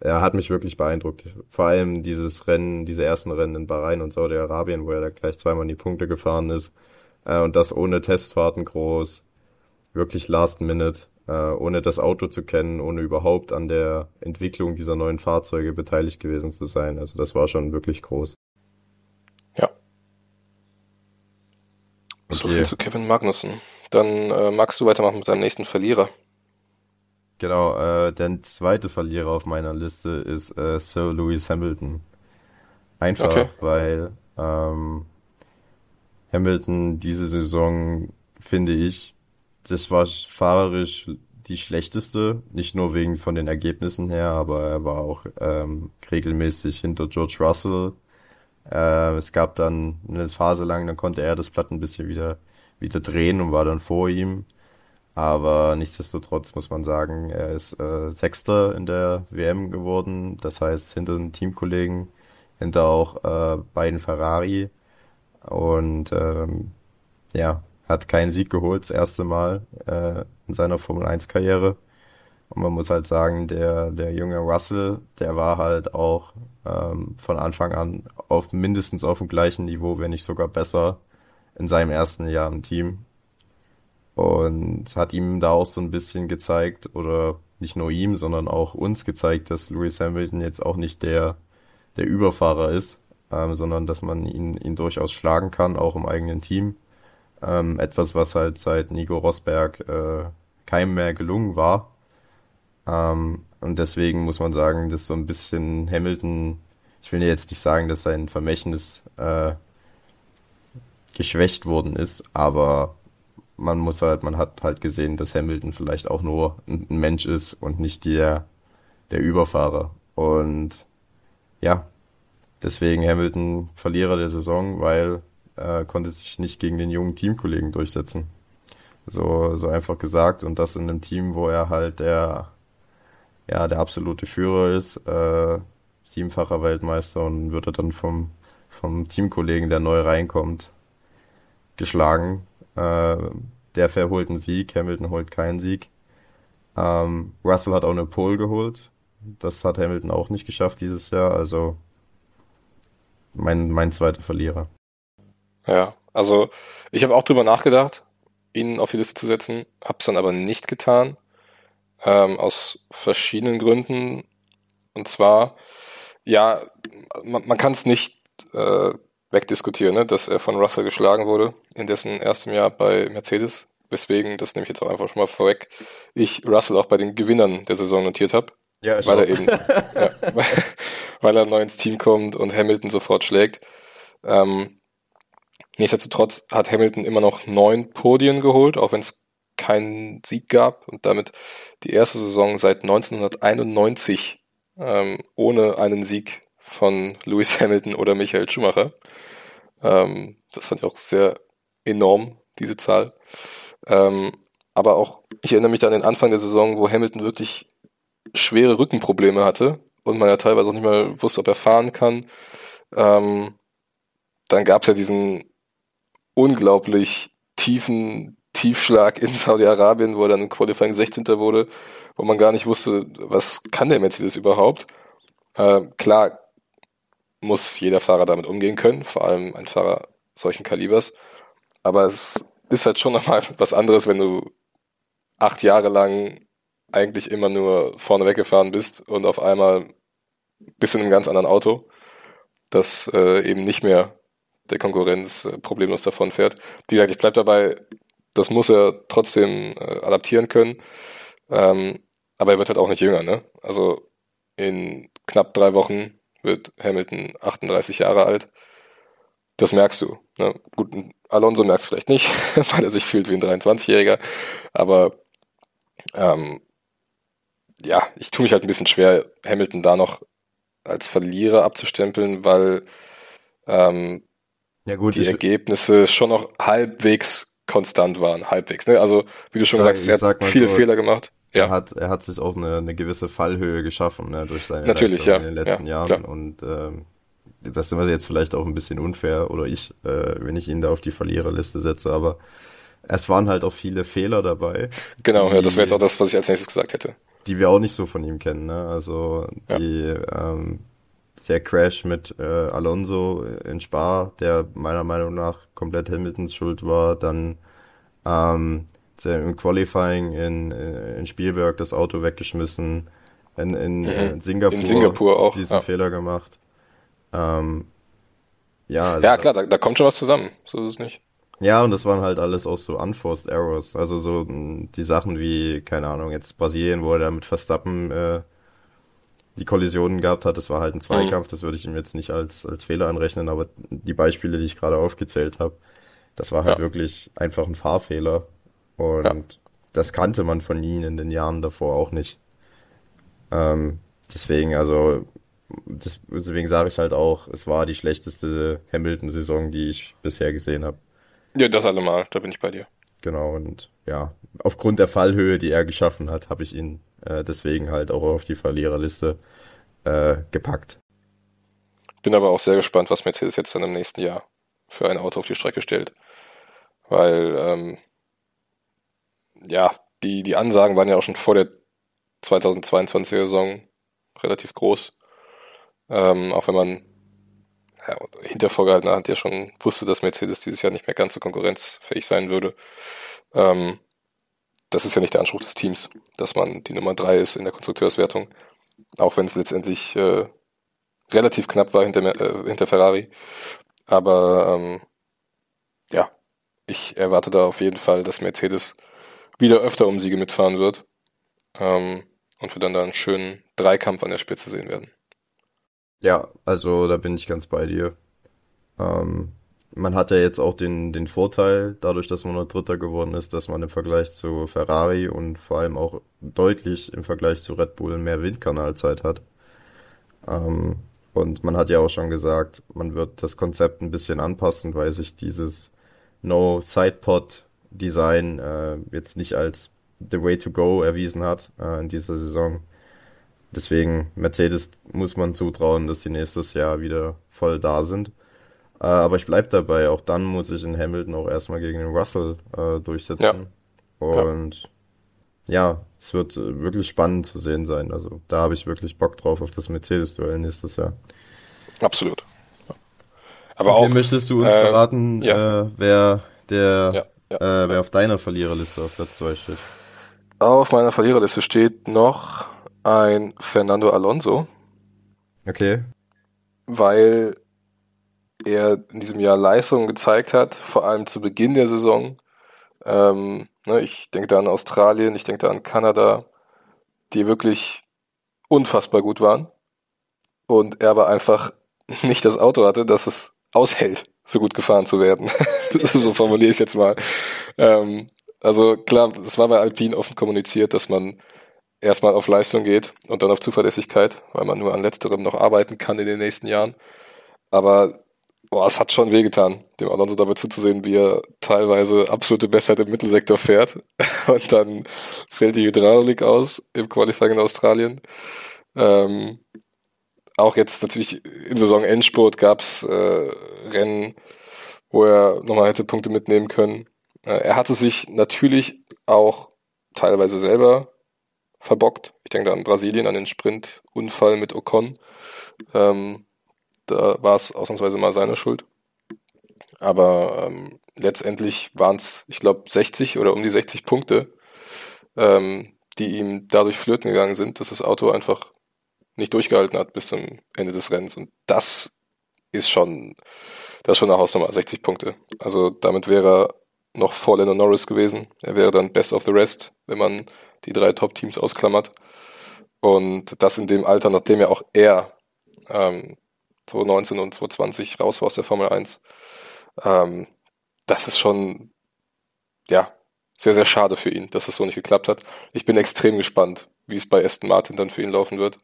[SPEAKER 3] er hat mich wirklich beeindruckt. Vor allem dieses Rennen, diese ersten Rennen in Bahrain und Saudi-Arabien, wo er da gleich zweimal in die Punkte gefahren ist. Äh, und das ohne Testfahrten groß. Wirklich last minute äh, ohne das Auto zu kennen, ohne überhaupt an der Entwicklung dieser neuen Fahrzeuge beteiligt gewesen zu sein. Also das war schon wirklich groß.
[SPEAKER 1] Ja. Okay. So viel zu Kevin Magnussen. Dann äh, magst du weitermachen mit deinem nächsten Verlierer.
[SPEAKER 3] Genau, äh, der zweite Verlierer auf meiner Liste ist äh, Sir Lewis Hamilton. Einfach, okay. weil ähm, Hamilton diese Saison, finde ich, das war fahrerisch die schlechteste, nicht nur wegen von den Ergebnissen her, aber er war auch ähm, regelmäßig hinter George Russell. Äh, es gab dann eine Phase lang, dann konnte er das Blatt ein bisschen wieder, wieder drehen und war dann vor ihm. Aber nichtsdestotrotz muss man sagen, er ist äh, Sechster in der WM geworden. Das heißt, hinter den Teamkollegen, hinter auch äh, beiden Ferrari. Und ähm, ja, hat keinen Sieg geholt, das erste Mal äh, in seiner Formel 1 Karriere. Und man muss halt sagen, der, der junge Russell, der war halt auch ähm, von Anfang an auf mindestens auf dem gleichen Niveau, wenn nicht sogar besser, in seinem ersten Jahr im Team. Und hat ihm da auch so ein bisschen gezeigt, oder nicht nur ihm, sondern auch uns gezeigt, dass Lewis Hamilton jetzt auch nicht der, der Überfahrer ist, ähm, sondern dass man ihn, ihn durchaus schlagen kann, auch im eigenen Team. Ähm, etwas, was halt seit Nico Rosberg äh, keinem mehr gelungen war. Ähm, und deswegen muss man sagen, dass so ein bisschen Hamilton, ich will jetzt nicht sagen, dass sein Vermächtnis äh, geschwächt worden ist, aber man muss halt, man hat halt gesehen, dass Hamilton vielleicht auch nur ein, Mensch ist und nicht der, der Überfahrer. Und ja, deswegen Hamilton Verlierer der Saison, weil äh, konnte sich nicht gegen den jungen Teamkollegen durchsetzen. So, so einfach gesagt. Und das in einem Team, wo er halt der, ja, der absolute Führer ist, äh, siebenfacher Weltmeister und wird er dann vom, vom Teamkollegen, der neu reinkommt, geschlagen. Äh, der verholt einen Sieg, Hamilton holt keinen Sieg. Ähm, Russell hat auch eine Pole geholt. Das hat Hamilton auch nicht geschafft dieses Jahr. Also mein, mein zweiter Verlierer.
[SPEAKER 1] Ja, also ich habe auch drüber nachgedacht, ihn auf die Liste zu setzen, habe es dann aber nicht getan, ähm, aus verschiedenen Gründen. Und zwar, ja, man, man kann es nicht äh, wegdiskutieren, ne, dass er von Russell geschlagen wurde in dessen erstem Jahr bei Mercedes. Weswegen, das nehme ich jetzt auch einfach schon mal vorweg, ich Russell auch bei den Gewinnern der Saison notiert habe. Ja, weil auch. er eben, ja, weil er neu ins Team kommt und Hamilton sofort schlägt. Ähm, Nichtsdestotrotz hat Hamilton immer noch neun Podien geholt, auch wenn es keinen Sieg gab und damit die erste Saison seit 1991 ähm, ohne einen Sieg von Lewis Hamilton oder Michael Schumacher. Ähm, das fand ich auch sehr enorm, diese Zahl. Ähm, aber auch, ich erinnere mich an den Anfang der Saison, wo Hamilton wirklich schwere Rückenprobleme hatte und man ja teilweise auch nicht mal wusste, ob er fahren kann. Ähm, dann gab es ja diesen unglaublich tiefen Tiefschlag in Saudi-Arabien, wo er dann im Qualifying 16. wurde, wo man gar nicht wusste, was kann der Mercedes überhaupt. Äh, klar muss jeder Fahrer damit umgehen können, vor allem ein Fahrer solchen Kalibers. Aber es ist halt schon nochmal was anderes, wenn du acht Jahre lang eigentlich immer nur vorne weggefahren bist und auf einmal bist du in einem ganz anderen Auto, das äh, eben nicht mehr der Konkurrenz äh, problemlos davon fährt. Wie gesagt, ich bleibe dabei, das muss er trotzdem äh, adaptieren können. Ähm, aber er wird halt auch nicht jünger, ne? Also in knapp drei Wochen wird Hamilton 38 Jahre alt. Das merkst du. Ne? Gut, Alonso merkst du vielleicht nicht, weil er sich fühlt wie ein 23-Jähriger. Aber ähm, ja, ich tue mich halt ein bisschen schwer, Hamilton da noch als Verlierer abzustempeln, weil ähm, ja gut, die Ergebnisse schon noch halbwegs konstant waren, halbwegs. Ne? Also wie du schon sag, gesagt hast, er hat viele so, Fehler gemacht.
[SPEAKER 3] Ja. Er hat, er hat sich auch eine, eine gewisse Fallhöhe geschaffen ne, durch seine
[SPEAKER 1] Natürlich, Leistung
[SPEAKER 3] ja. in den letzten ja, Jahren. Klar. Und ähm, das sind wir jetzt vielleicht auch ein bisschen unfair oder ich, äh, wenn ich ihn da auf die Verliererliste setze, aber es waren halt auch viele Fehler dabei.
[SPEAKER 1] Genau, die, ja, das wäre jetzt auch das, was ich als nächstes gesagt hätte.
[SPEAKER 3] Die wir auch nicht so von ihm kennen, ne? Also die ja. ähm, der Crash mit äh, Alonso in Spa, der meiner Meinung nach komplett Hamiltons Schuld war, dann ähm, im Qualifying in, äh, in Spielberg das Auto weggeschmissen, in, in, mhm. in Singapur,
[SPEAKER 1] in Singapur auch,
[SPEAKER 3] diesen ja. Fehler gemacht. Ähm,
[SPEAKER 1] ja, also ja, klar, da, da kommt schon was zusammen, so ist es nicht.
[SPEAKER 3] Ja, und das waren halt alles auch so unforced errors. Also so die Sachen wie, keine Ahnung, jetzt Brasilien, wo er da mit Verstappen äh, die Kollisionen gehabt hat, das war halt ein Zweikampf, mhm. das würde ich ihm jetzt nicht als, als Fehler anrechnen, aber die Beispiele, die ich gerade aufgezählt habe, das war halt ja. wirklich einfach ein Fahrfehler. Und ja. das kannte man von ihm in den Jahren davor auch nicht. Ähm, deswegen, also, das, deswegen sage ich halt auch, es war die schlechteste Hamilton-Saison, die ich bisher gesehen habe.
[SPEAKER 1] Ja, das allemal, da bin ich bei dir.
[SPEAKER 3] Genau, und ja, aufgrund der Fallhöhe, die er geschaffen hat, habe ich ihn äh, deswegen halt auch auf die Verliererliste äh, gepackt.
[SPEAKER 1] Bin aber auch sehr gespannt, was Mercedes jetzt dann im nächsten Jahr für ein Auto auf die Strecke stellt. Weil, ähm, ja, die, die Ansagen waren ja auch schon vor der 2022er Saison relativ groß. Ähm, auch wenn man ja, hinter vorgehaltener Hand ja schon wusste, dass Mercedes dieses Jahr nicht mehr ganz so konkurrenzfähig sein würde. Ähm, das ist ja nicht der Anspruch des Teams, dass man die Nummer drei ist in der Konstrukteurswertung, auch wenn es letztendlich äh, relativ knapp war hinter, äh, hinter Ferrari. Aber ähm, ja, ich erwarte da auf jeden Fall, dass Mercedes wieder öfter um Siege mitfahren wird ähm, und wir dann da einen schönen Dreikampf an der Spitze sehen werden.
[SPEAKER 3] Ja, also da bin ich ganz bei dir. Ähm, man hat ja jetzt auch den, den Vorteil, dadurch, dass man nur Dritter geworden ist, dass man im Vergleich zu Ferrari und vor allem auch deutlich im Vergleich zu Red Bull mehr Windkanalzeit hat. Ähm, und man hat ja auch schon gesagt, man wird das Konzept ein bisschen anpassen, weil sich dieses No Sidepod Design äh, jetzt nicht als the way to go erwiesen hat äh, in dieser Saison. Deswegen Mercedes muss man zutrauen, dass sie nächstes Jahr wieder voll da sind. Äh, aber ich bleib dabei, auch dann muss ich in Hamilton auch erstmal gegen den Russell äh, durchsetzen. Ja. Und ja. ja. es wird äh, wirklich spannend zu sehen sein. Also da habe ich wirklich Bock drauf auf das Mercedes-Duell nächstes Jahr.
[SPEAKER 1] Absolut.
[SPEAKER 3] Aber okay, auch. Möchtest du uns äh, verraten, ja. äh, wer der, äh, wer auf deiner Verliererliste auf Platz 2 steht?
[SPEAKER 1] Auf meiner Verliererliste steht noch ein Fernando Alonso.
[SPEAKER 3] Okay.
[SPEAKER 1] Weil er in diesem Jahr Leistungen gezeigt hat, vor allem zu Beginn der Saison. Ähm, ne, ich denke da an Australien, ich denke da an Kanada, die wirklich unfassbar gut waren. Und er aber einfach nicht das Auto hatte, dass es aushält, so gut gefahren zu werden. so formuliere ich es jetzt mal. Ähm, also klar, es war bei Alpine offen kommuniziert, dass man erstmal auf Leistung geht und dann auf Zuverlässigkeit, weil man nur an letzterem noch arbeiten kann in den nächsten Jahren. Aber boah, es hat schon wehgetan, dem Alonso dabei zuzusehen, wie er teilweise absolute Bestheit im Mittelsektor fährt. Und dann fällt die Hydraulik aus im Qualifying in Australien. Ähm, auch jetzt natürlich im Saisonendspurt gab es äh, Rennen, wo er nochmal hätte Punkte mitnehmen können. Äh, er hatte sich natürlich auch teilweise selber verbockt. Ich denke da an Brasilien, an den Sprintunfall mit Ocon. Ähm, da war es ausnahmsweise mal seine Schuld. Aber ähm, letztendlich waren es, ich glaube, 60 oder um die 60 Punkte, ähm, die ihm dadurch flöten gegangen sind, dass das Auto einfach nicht durchgehalten hat bis zum Ende des Rennens. Und das ist schon, das ist schon eine Hausnummer, 60 Punkte. Also damit wäre er noch vor Lennon Norris gewesen. Er wäre dann Best of the Rest, wenn man die drei Top-Teams ausklammert. Und das in dem Alter, nachdem ja auch er ähm, 2019 und 2020 raus war aus der Formel 1. Ähm, das ist schon, ja, sehr, sehr schade für ihn, dass es so nicht geklappt hat. Ich bin extrem gespannt, wie es bei Aston Martin dann für ihn laufen wird,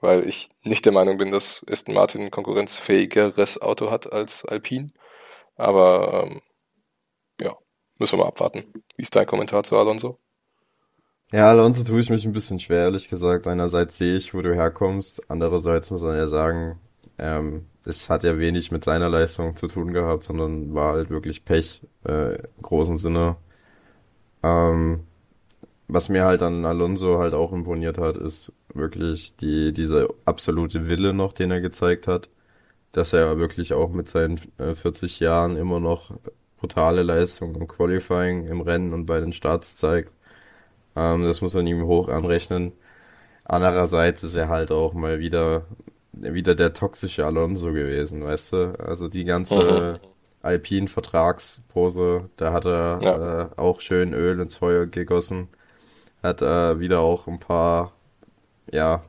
[SPEAKER 1] weil ich nicht der Meinung bin, dass Aston Martin ein konkurrenzfähigeres Auto hat als Alpine. Aber ähm, ja, müssen wir mal abwarten. Wie ist dein Kommentar zu Alonso?
[SPEAKER 3] Ja, Alonso tue ich mich ein bisschen schwer, ehrlich gesagt. Einerseits sehe ich, wo du herkommst. Andererseits muss man ja sagen, ähm, es hat ja wenig mit seiner Leistung zu tun gehabt, sondern war halt wirklich Pech äh, im großen Sinne. Ähm, was mir halt an Alonso halt auch imponiert hat, ist wirklich die, diese absolute Wille noch, den er gezeigt hat. Dass er wirklich auch mit seinen äh, 40 Jahren immer noch brutale Leistungen im Qualifying, im Rennen und bei den Starts zeigt. Ähm, das muss man ihm hoch anrechnen. Andererseits ist er halt auch mal wieder, wieder der toxische Alonso gewesen, weißt du? Also die ganze mhm. Alpin-Vertragspose, da hat er ja. äh, auch schön Öl ins Feuer gegossen. Hat äh, wieder auch ein paar, ja,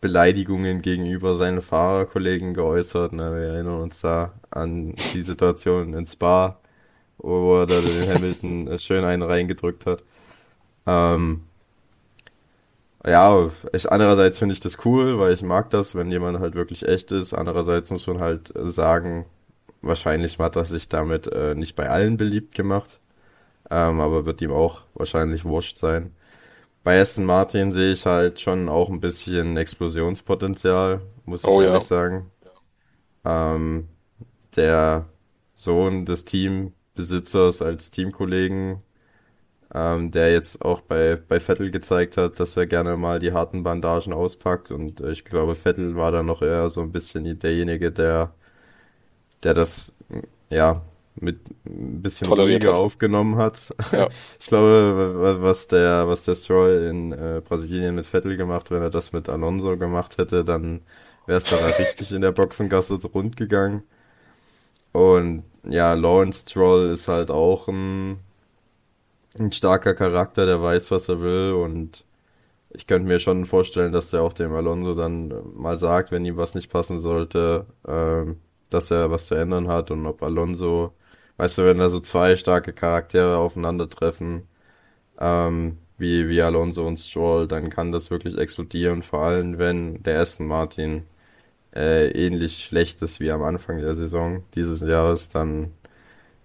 [SPEAKER 3] Beleidigungen gegenüber seinen Fahrerkollegen geäußert. Ne? Wir erinnern uns da an die Situation in Spa, wo er da den Hamilton schön einen reingedrückt hat. Ähm, ja, ich, andererseits finde ich das cool, weil ich mag das, wenn jemand halt wirklich echt ist. Andererseits muss man halt sagen, wahrscheinlich hat er sich damit äh, nicht bei allen beliebt gemacht, ähm, aber wird ihm auch wahrscheinlich wurscht sein. Bei Aston Martin sehe ich halt schon auch ein bisschen Explosionspotenzial, muss ich oh, ehrlich ja. sagen. Ähm, der Sohn des Teambesitzers als Teamkollegen ähm, der jetzt auch bei, bei Vettel gezeigt hat, dass er gerne mal die harten Bandagen auspackt. Und äh, ich glaube, Vettel war da noch eher so ein bisschen derjenige, der, der das, ja, mit ein bisschen ruhiger aufgenommen hat. Ja. Ich glaube, was der, was der Stroll in äh, Brasilien mit Vettel gemacht, wenn er das mit Alonso gemacht hätte, dann wäre es da richtig in der Boxengasse rund gegangen. Und ja, Lawrence Stroll ist halt auch ein ein starker Charakter, der weiß, was er will und ich könnte mir schon vorstellen, dass der auch dem Alonso dann mal sagt, wenn ihm was nicht passen sollte, ähm, dass er was zu ändern hat und ob Alonso, weißt du, wenn da so zwei starke Charaktere aufeinandertreffen, ähm, wie, wie Alonso und Stroll, dann kann das wirklich explodieren, vor allem wenn der Aston Martin äh, ähnlich schlecht ist wie am Anfang der Saison dieses Jahres, dann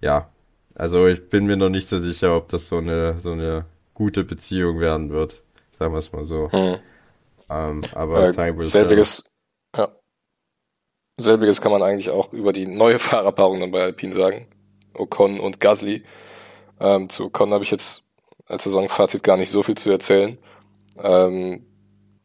[SPEAKER 3] ja, also ich bin mir noch nicht so sicher, ob das so eine, so eine gute Beziehung werden wird. Sagen wir es mal so. Hm. Ähm, aber
[SPEAKER 1] äh, Time will selbiges, ja. Selbiges kann man eigentlich auch über die neue Fahrerpaarung dann bei Alpine sagen. Ocon und Gasly. Ähm, zu Ocon habe ich jetzt als Saisonfazit gar nicht so viel zu erzählen. Ähm,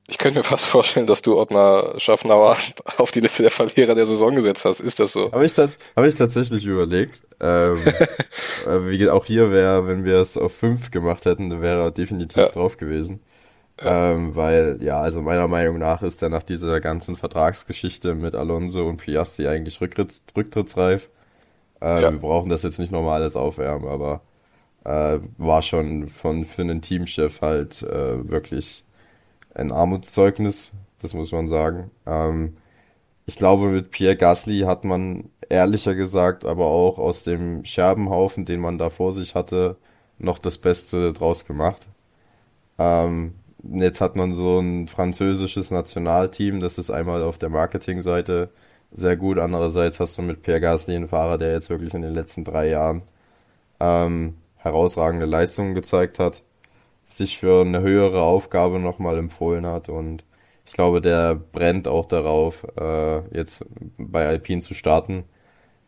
[SPEAKER 1] ich könnte mir fast vorstellen, dass du Ottmar Schaffnauer auf die Liste der Verlierer der Saison gesetzt hast. Ist das so?
[SPEAKER 3] Habe ich, hab ich tatsächlich überlegt. Ähm, äh, wie auch hier wäre, wenn wir es auf fünf gemacht hätten, wäre er definitiv ja. drauf gewesen. Ja. Ähm, weil, ja, also meiner Meinung nach ist er nach dieser ganzen Vertragsgeschichte mit Alonso und Piastri eigentlich rücktritts, rücktrittsreif. Ähm, ja. Wir brauchen das jetzt nicht nochmal alles aufwärmen, aber äh, war schon von für einen Teamchef halt äh, wirklich ein Armutszeugnis, das muss man sagen. Ähm, ich glaube, mit Pierre Gasly hat man ehrlicher gesagt, aber auch aus dem Scherbenhaufen, den man da vor sich hatte, noch das Beste draus gemacht. Ähm, jetzt hat man so ein französisches Nationalteam, das ist einmal auf der Marketingseite sehr gut. Andererseits hast du mit Pierre Gasly einen Fahrer, der jetzt wirklich in den letzten drei Jahren ähm, herausragende Leistungen gezeigt hat sich für eine höhere Aufgabe nochmal empfohlen hat. Und Ich glaube, der brennt auch darauf, äh, jetzt bei Alpine zu starten.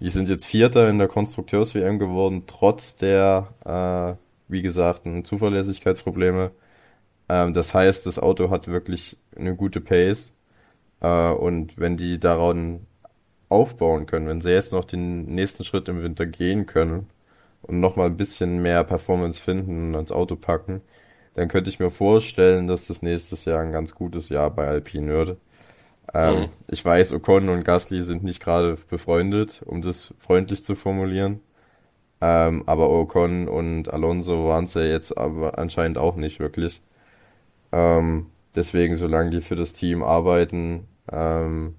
[SPEAKER 3] Die sind jetzt Vierter in der Konstrukteurs-WM geworden, trotz der, äh, wie gesagt, Zuverlässigkeitsprobleme. Ähm, das heißt, das Auto hat wirklich eine gute Pace. Äh, und wenn die daran aufbauen können, wenn sie jetzt noch den nächsten Schritt im Winter gehen können und nochmal ein bisschen mehr Performance finden und ans Auto packen, dann könnte ich mir vorstellen, dass das nächstes Jahr ein ganz gutes Jahr bei Alpine würde. Ähm, mhm. Ich weiß, Ocon und Gasly sind nicht gerade befreundet, um das freundlich zu formulieren. Ähm, aber Ocon und Alonso waren es ja jetzt aber anscheinend auch nicht wirklich. Ähm, deswegen, solange die für das Team arbeiten, ähm,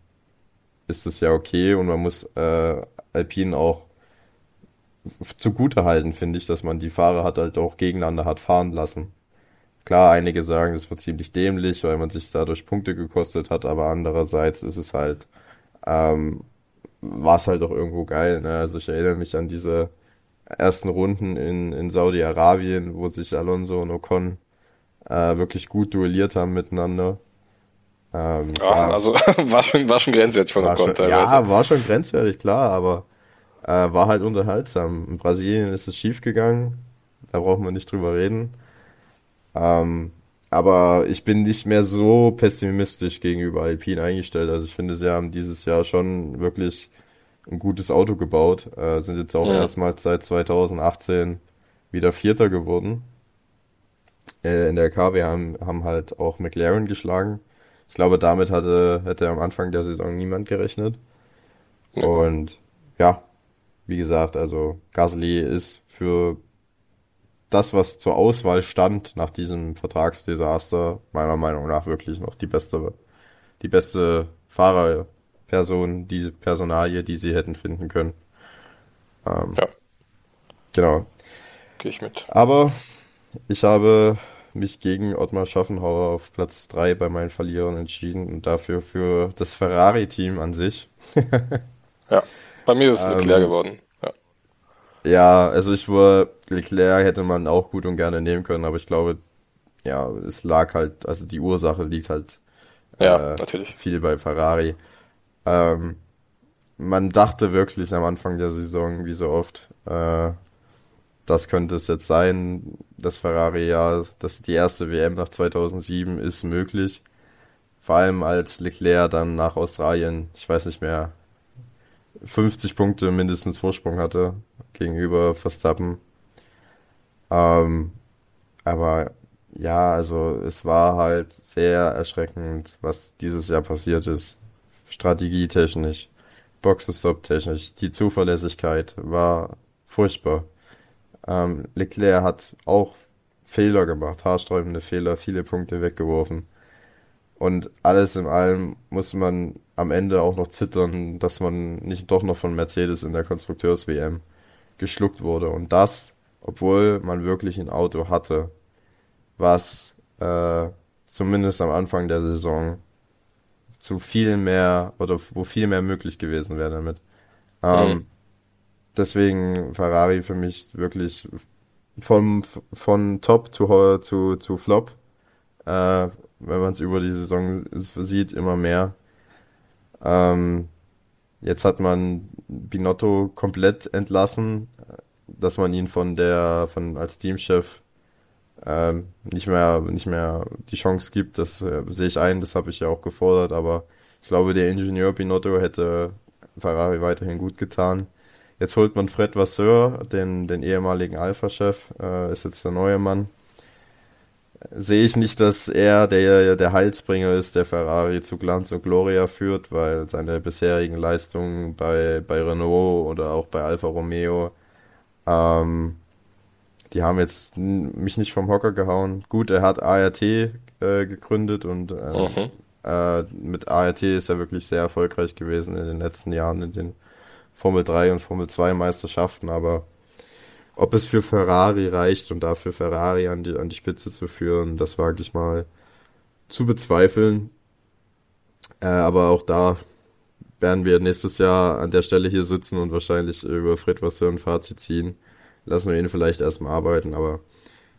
[SPEAKER 3] ist es ja okay und man muss äh, Alpine auch zugute halten, finde ich, dass man die Fahrer hat halt auch gegeneinander hat fahren lassen. Klar, einige sagen, das war ziemlich dämlich, weil man sich dadurch Punkte gekostet hat, aber andererseits ist es halt, ähm, war es halt auch irgendwo geil. Ne? Also ich erinnere mich an diese ersten Runden in, in Saudi-Arabien, wo sich Alonso und Ocon äh, wirklich gut duelliert haben miteinander.
[SPEAKER 1] Ähm, ja, war, also war schon, war schon grenzwertig von Ocon
[SPEAKER 3] teilweise. Ja, war schon grenzwertig, klar, aber äh, war halt unterhaltsam. In Brasilien ist es schief gegangen, da braucht man nicht drüber reden. Ähm, aber ich bin nicht mehr so pessimistisch gegenüber Alpine eingestellt. Also ich finde, sie haben dieses Jahr schon wirklich ein gutes Auto gebaut. Äh, sind jetzt auch ja. erstmals seit 2018 wieder Vierter geworden. Äh, in der KW haben, haben halt auch McLaren geschlagen. Ich glaube, damit hatte, hätte am Anfang der Saison niemand gerechnet. Ja. Und ja, wie gesagt, also Gasly ist für das, was zur Auswahl stand nach diesem Vertragsdesaster, meiner Meinung nach wirklich noch die beste, die beste Fahrerperson, die Personalie, die sie hätten finden können. Ähm, ja. Genau.
[SPEAKER 1] Gehe ich mit.
[SPEAKER 3] Aber ich habe mich gegen Ottmar Schaffenhauer auf Platz 3 bei meinen Verlierern entschieden und dafür für das Ferrari-Team an sich.
[SPEAKER 1] ja, bei mir ist es Leclerc ähm, geworden.
[SPEAKER 3] Ja, also ich war, Leclerc hätte man auch gut und gerne nehmen können, aber ich glaube, ja, es lag halt, also die Ursache liegt halt
[SPEAKER 1] ja, äh, natürlich.
[SPEAKER 3] viel bei Ferrari. Ähm, man dachte wirklich am Anfang der Saison, wie so oft, äh, das könnte es jetzt sein, das Ferrari ja, dass die erste WM nach 2007 ist möglich. Vor allem als Leclerc dann nach Australien, ich weiß nicht mehr, 50 Punkte mindestens Vorsprung hatte gegenüber Verstappen. Ähm, aber ja, also es war halt sehr erschreckend, was dieses Jahr passiert ist. Strategietechnisch, Boxenstopp-technisch, die Zuverlässigkeit war furchtbar. Ähm, Leclerc hat auch Fehler gemacht, haarsträubende Fehler, viele Punkte weggeworfen. Und alles in allem muss man am Ende auch noch zittern, dass man nicht doch noch von Mercedes in der Konstrukteurs-WM geschluckt wurde. Und das, obwohl man wirklich ein Auto hatte, was äh, zumindest am Anfang der Saison zu viel mehr oder wo viel mehr möglich gewesen wäre damit. Ähm, mhm. Deswegen Ferrari für mich wirklich vom, von Top zu, zu, zu Flop. Äh, wenn man es über die Saison sieht, immer mehr. Ähm, jetzt hat man Binotto komplett entlassen, dass man ihn von der, von als Teamchef ähm, nicht mehr, nicht mehr die Chance gibt. Das äh, sehe ich ein, das habe ich ja auch gefordert, aber ich glaube, der Ingenieur Binotto hätte Ferrari weiterhin gut getan. Jetzt holt man Fred Vasseur, den, den ehemaligen Alpha-Chef, äh, ist jetzt der neue Mann sehe ich nicht, dass er der, der Heilsbringer ist, der Ferrari zu Glanz und Gloria führt, weil seine bisherigen Leistungen bei, bei Renault oder auch bei Alfa Romeo, ähm, die haben jetzt mich nicht vom Hocker gehauen. Gut, er hat ART äh, gegründet und äh, mhm. äh, mit ART ist er wirklich sehr erfolgreich gewesen in den letzten Jahren in den Formel 3 und Formel 2 Meisterschaften, aber ob es für Ferrari reicht und dafür Ferrari an die, an die Spitze zu führen, das wage ich mal zu bezweifeln. Äh, aber auch da werden wir nächstes Jahr an der Stelle hier sitzen und wahrscheinlich über Fred was für ein Fazit ziehen. Lassen wir ihn vielleicht erstmal arbeiten, aber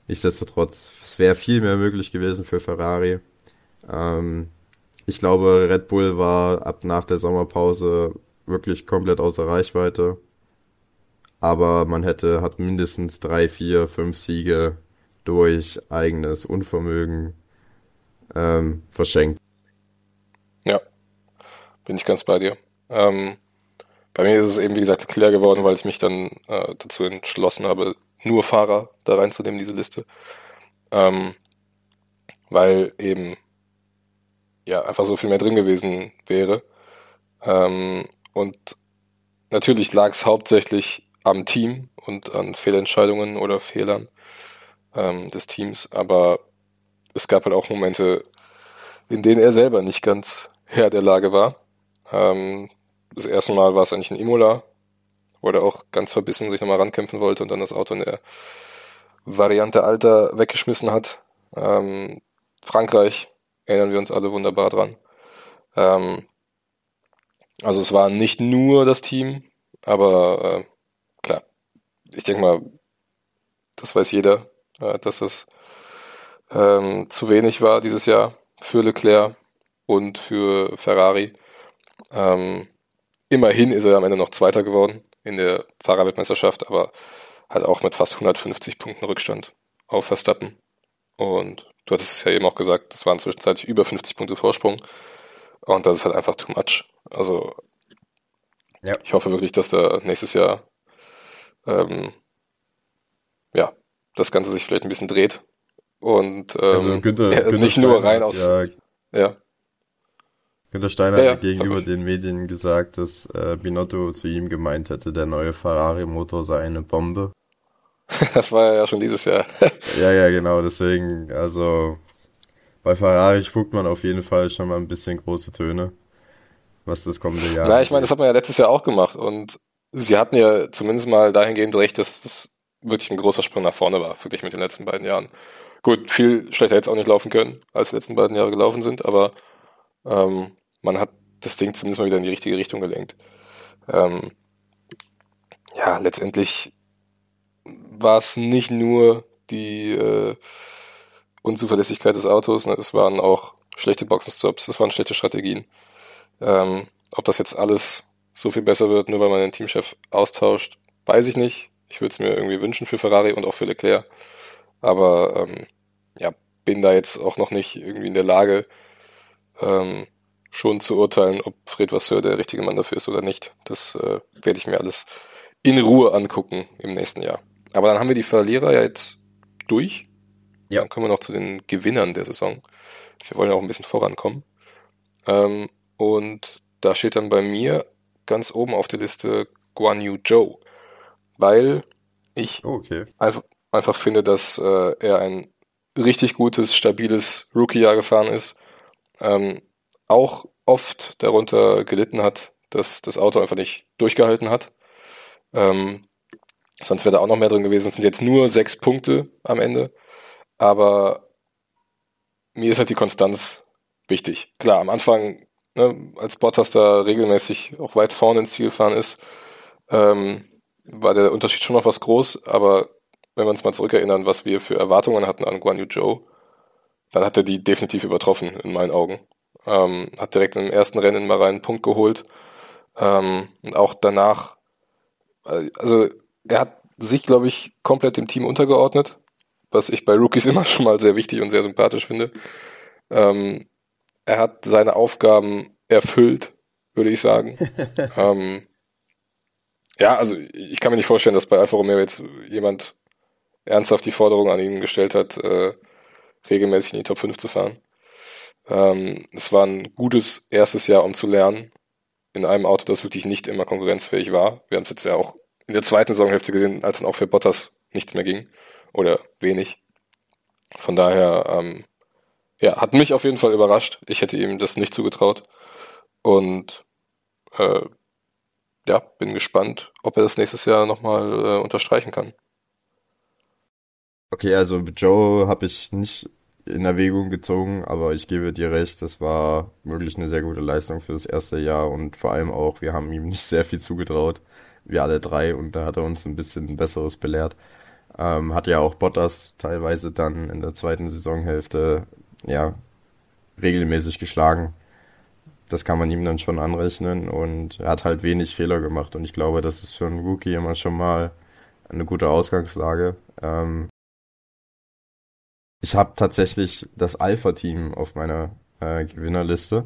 [SPEAKER 3] nichtsdestotrotz, es wäre viel mehr möglich gewesen für Ferrari. Ähm, Ich glaube, Red Bull war ab nach der Sommerpause wirklich komplett außer Reichweite. Aber man hätte, hat mindestens drei, vier, fünf Siege durch eigenes Unvermögen ähm, verschenkt.
[SPEAKER 1] Bin ich ganz bei dir. Ähm, bei mir ist es eben, wie gesagt, klar geworden, weil ich mich dann äh, dazu entschlossen habe, nur Fahrer da reinzunehmen, diese Liste. Ähm, weil eben ja einfach so viel mehr drin gewesen wäre. Ähm, und natürlich lag es hauptsächlich am Team und an Fehlentscheidungen oder Fehlern ähm, des Teams, aber es gab halt auch Momente, in denen er selber nicht ganz Herr der Lage war. Ähm, das erste Mal war es eigentlich ein Imola, wo er auch ganz verbissen sich nochmal rankämpfen wollte und dann das Auto in der Variante Alter weggeschmissen hat. Ähm, Frankreich erinnern wir uns alle wunderbar dran. Ähm, also es war nicht nur das Team, aber äh, klar, ich denke mal, das weiß jeder, äh, dass das ähm, zu wenig war dieses Jahr für Leclerc und für Ferrari. Ähm, immerhin ist er am Ende noch Zweiter geworden in der Fahrerweltmeisterschaft, aber halt auch mit fast 150 Punkten Rückstand auf Verstappen. Und du hattest es ja eben auch gesagt, das waren zwischenzeitlich über 50 Punkte Vorsprung. Und das ist halt einfach too much. Also ja. ich hoffe wirklich, dass da nächstes Jahr ähm, ja, das Ganze sich vielleicht ein bisschen dreht. Und ähm, also Günther, ja, Günther nicht Steiner nur rein aus. Ja, ja.
[SPEAKER 3] Günther Steiner ja, hat gegenüber okay. den Medien gesagt, dass äh, Binotto zu ihm gemeint hätte, der neue Ferrari-Motor sei eine Bombe.
[SPEAKER 1] das war ja schon dieses Jahr.
[SPEAKER 3] ja, ja, genau. Deswegen, also bei Ferrari spuckt man auf jeden Fall schon mal ein bisschen große Töne, was das kommende Jahr.
[SPEAKER 1] Na, ich meine, das hat man ja letztes Jahr auch gemacht und sie hatten ja zumindest mal dahingehend recht, dass das wirklich ein großer Sprung nach vorne war, wirklich mit den letzten beiden Jahren. Gut, viel schlechter hätte es auch nicht laufen können, als die letzten beiden Jahre gelaufen sind, aber ähm, man hat das Ding zumindest mal wieder in die richtige Richtung gelenkt. Ähm, ja, letztendlich war es nicht nur die äh, Unzuverlässigkeit des Autos, ne? es waren auch schlechte Boxenstops, es waren schlechte Strategien. Ähm, ob das jetzt alles so viel besser wird, nur weil man den Teamchef austauscht, weiß ich nicht. Ich würde es mir irgendwie wünschen für Ferrari und auch für Leclerc. Aber ähm, ja, bin da jetzt auch noch nicht irgendwie in der Lage, ähm, schon zu urteilen, ob Fred Vasseur der richtige Mann dafür ist oder nicht. Das äh, werde ich mir alles in Ruhe angucken im nächsten Jahr. Aber dann haben wir die Verlierer ja jetzt durch. Ja. Dann kommen wir noch zu den Gewinnern der Saison. Wir wollen ja auch ein bisschen vorankommen. Ähm, und da steht dann bei mir ganz oben auf der Liste Guan Yu Zhou. Weil ich
[SPEAKER 3] oh, okay.
[SPEAKER 1] einfach, einfach finde, dass äh, er ein richtig gutes, stabiles Rookie-Jahr gefahren ist. Ähm, auch oft darunter gelitten hat, dass das Auto einfach nicht durchgehalten hat. Ähm, sonst wäre da auch noch mehr drin gewesen. Es sind jetzt nur sechs Punkte am Ende. Aber mir ist halt die Konstanz wichtig. Klar, am Anfang, ne, als Bottas da regelmäßig auch weit vorne ins Ziel gefahren ist, ähm, war der Unterschied schon noch was groß. Aber wenn wir uns mal zurückerinnern, was wir für Erwartungen hatten an Guan Yu Zhou, dann hat er die definitiv übertroffen, in meinen Augen. Ähm, hat direkt im ersten Rennen mal einen Punkt geholt. Ähm, und auch danach, äh, also er hat sich, glaube ich, komplett dem Team untergeordnet, was ich bei Rookies immer schon mal sehr wichtig und sehr sympathisch finde. Ähm, er hat seine Aufgaben erfüllt, würde ich sagen. ähm, ja, also ich kann mir nicht vorstellen, dass bei Alfa Romeo jetzt jemand ernsthaft die Forderung an ihn gestellt hat, äh, regelmäßig in die Top 5 zu fahren. Ähm, es war ein gutes erstes Jahr, um zu lernen, in einem Auto, das wirklich nicht immer konkurrenzfähig war. Wir haben es jetzt ja auch in der zweiten Saisonhälfte gesehen, als dann auch für Bottas nichts mehr ging oder wenig. Von daher, ähm, ja, hat mich auf jeden Fall überrascht. Ich hätte ihm das nicht zugetraut. Und äh, ja, bin gespannt, ob er das nächstes Jahr nochmal äh, unterstreichen kann.
[SPEAKER 3] Okay, also Joe habe ich nicht in Erwägung gezogen, aber ich gebe dir recht, das war wirklich eine sehr gute Leistung für das erste Jahr und vor allem auch, wir haben ihm nicht sehr viel zugetraut, wir alle drei, und da hat er uns ein bisschen Besseres belehrt. Ähm, hat ja auch Bottas teilweise dann in der zweiten Saisonhälfte ja regelmäßig geschlagen. das kann man ihm dann schon anrechnen und er hat halt wenig Fehler gemacht und ich glaube, das ist für einen Rookie immer schon mal eine gute Ausgangslage. Ähm, ich habe tatsächlich das Alpha-Team auf meiner äh, Gewinnerliste.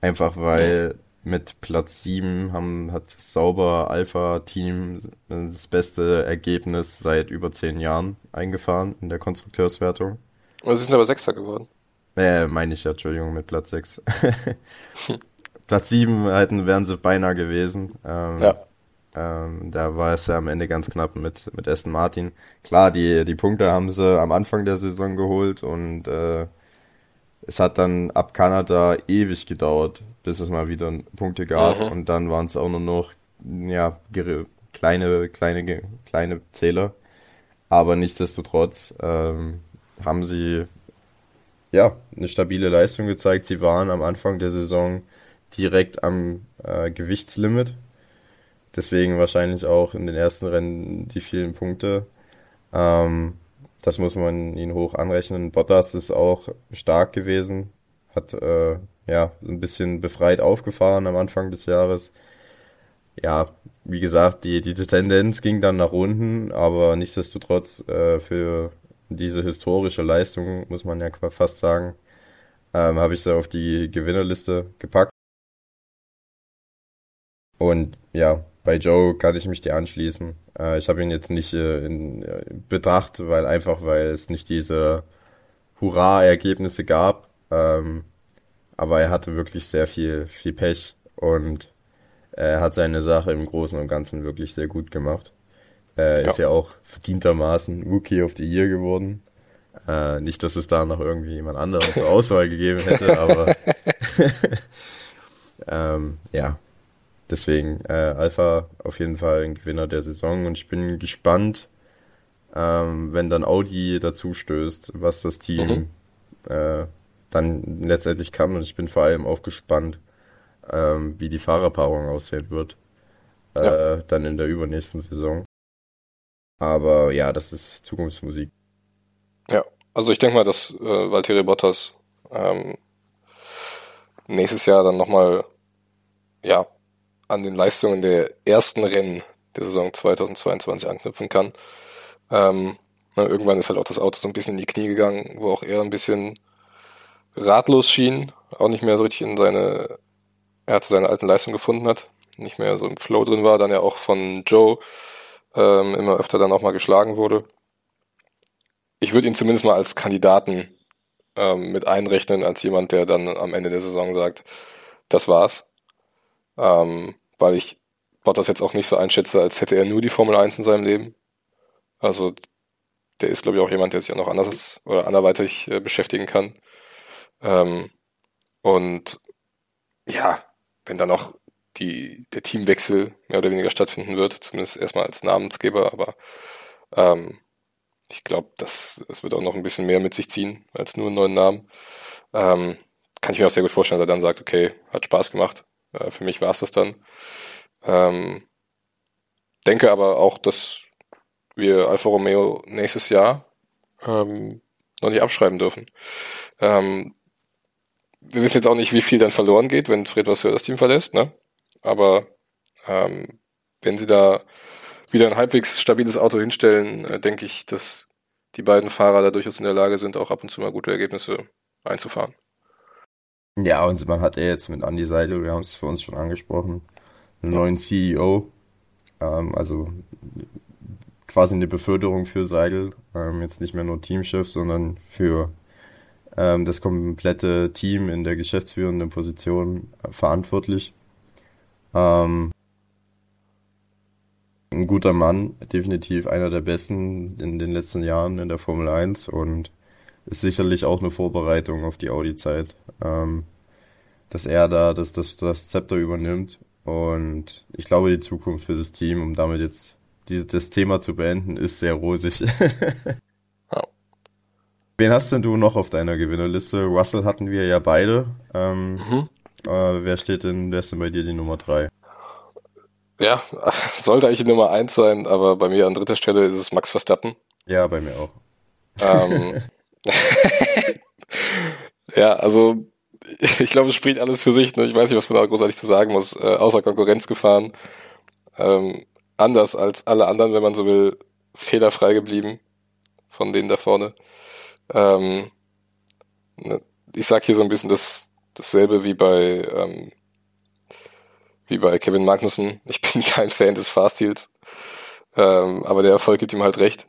[SPEAKER 3] Einfach weil mit Platz 7 haben, hat das sauber Alpha-Team das beste Ergebnis seit über 10 Jahren eingefahren in der Konstrukteurswertung.
[SPEAKER 1] Und sie sind aber Sechster geworden.
[SPEAKER 3] Äh, meine ich ja, Entschuldigung, mit Platz 6. Platz 7 hätten, wären sie beinahe gewesen. Ähm, ja. Ähm, da war es ja am Ende ganz knapp mit, mit Aston Martin. Klar, die, die Punkte haben sie am Anfang der Saison geholt und äh, es hat dann ab Kanada ewig gedauert, bis es mal wieder Punkte gab. Mhm. Und dann waren es auch nur noch ja, kleine, kleine, kleine Zähler. Aber nichtsdestotrotz ähm, haben sie ja eine stabile Leistung gezeigt. Sie waren am Anfang der Saison direkt am äh, Gewichtslimit. Deswegen wahrscheinlich auch in den ersten Rennen die vielen Punkte. Ähm, das muss man ihn hoch anrechnen. Bottas ist auch stark gewesen, hat äh, ja ein bisschen befreit aufgefahren am Anfang des Jahres. Ja, wie gesagt, die, die Tendenz ging dann nach unten, aber nichtsdestotrotz äh, für diese historische Leistung, muss man ja fast sagen, ähm, habe ich sie auf die Gewinnerliste gepackt. Und ja, bei Joe kann ich mich dir anschließen. Äh, ich habe ihn jetzt nicht äh, in äh, Betracht, weil einfach, weil es nicht diese Hurra-Ergebnisse gab. Ähm, aber er hatte wirklich sehr viel, viel Pech und er hat seine Sache im Großen und Ganzen wirklich sehr gut gemacht. Er ja. ist ja auch verdientermaßen Rookie of the Year geworden. Äh, nicht, dass es da noch irgendwie jemand anderen zur Auswahl gegeben hätte, aber ähm, ja, deswegen äh, Alpha auf jeden Fall ein Gewinner der Saison und ich bin gespannt, ähm, wenn dann Audi dazu stößt, was das Team mhm. äh, dann letztendlich kann und ich bin vor allem auch gespannt, ähm, wie die Fahrerpaarung aussehen wird, äh, ja. dann in der übernächsten Saison. Aber ja, das ist Zukunftsmusik.
[SPEAKER 1] Ja, also ich denke mal, dass äh, Valtteri Bottas ähm, nächstes Jahr dann nochmal ja, an den Leistungen der ersten Rennen der Saison 2022 anknüpfen kann. Ähm, irgendwann ist halt auch das Auto so ein bisschen in die Knie gegangen, wo auch er ein bisschen ratlos schien, auch nicht mehr so richtig in seine, er hat seine alten Leistungen gefunden hat, nicht mehr so im Flow drin war, dann ja auch von Joe ähm, immer öfter dann auch mal geschlagen wurde. Ich würde ihn zumindest mal als Kandidaten ähm, mit einrechnen, als jemand, der dann am Ende der Saison sagt, das war's. Ähm, weil ich Bottas jetzt auch nicht so einschätze, als hätte er nur die Formel 1 in seinem Leben. Also der ist, glaube ich, auch jemand, der sich auch noch anders oder anderweitig äh, beschäftigen kann. Ähm, und ja, wenn dann noch die, der Teamwechsel mehr oder weniger stattfinden wird, zumindest erstmal als Namensgeber, aber ähm, ich glaube, das, das wird auch noch ein bisschen mehr mit sich ziehen als nur einen neuen Namen. Ähm, kann ich mir auch sehr gut vorstellen, dass er dann sagt, okay, hat Spaß gemacht, äh, für mich war es das dann. Ähm, denke aber auch, dass wir Alfa Romeo nächstes Jahr ähm, noch nicht abschreiben dürfen. Ähm, wir wissen jetzt auch nicht, wie viel dann verloren geht, wenn Fred Vasseur das Team verlässt, ne? Aber ähm, wenn sie da wieder ein halbwegs stabiles Auto hinstellen, äh, denke ich, dass die beiden Fahrer da durchaus in der Lage sind, auch ab und zu mal gute Ergebnisse einzufahren.
[SPEAKER 3] Ja, und man hat ja jetzt mit Andy Seidel, wir haben es für uns schon angesprochen, einen neuen CEO, ähm, also quasi eine Beförderung für Seidel, ähm, jetzt nicht mehr nur Teamchef, sondern für ähm, das komplette Team in der geschäftsführenden Position äh, verantwortlich. Ähm, ein guter Mann, definitiv einer der besten in den letzten Jahren in der Formel 1 und ist sicherlich auch eine Vorbereitung auf die Audi-Zeit, ähm, dass er da das, das, das Zepter übernimmt. Und ich glaube, die Zukunft für das Team, um damit jetzt dieses, das Thema zu beenden, ist sehr rosig. ja. Wen hast denn du noch auf deiner Gewinnerliste? Russell hatten wir ja beide. Ähm, mhm. äh, wer steht denn, wer ist denn bei dir die Nummer drei?
[SPEAKER 1] Ja, sollte eigentlich die Nummer eins sein, aber bei mir an dritter Stelle ist es Max Verstappen.
[SPEAKER 3] Ja, bei mir auch.
[SPEAKER 1] Ähm, ja, also ich glaube, es spricht alles für sich. Ne? Ich weiß nicht, was man da großartig zu sagen muss. Äh, außer Konkurrenz gefahren. Ähm, anders als alle anderen, wenn man so will, fehlerfrei geblieben von denen da vorne. Ähm, ne, ich sag hier so ein bisschen das, dasselbe wie bei, ähm, wie bei Kevin Magnussen. Ich bin kein Fan des Faststeals. Ähm, aber der Erfolg gibt ihm halt recht.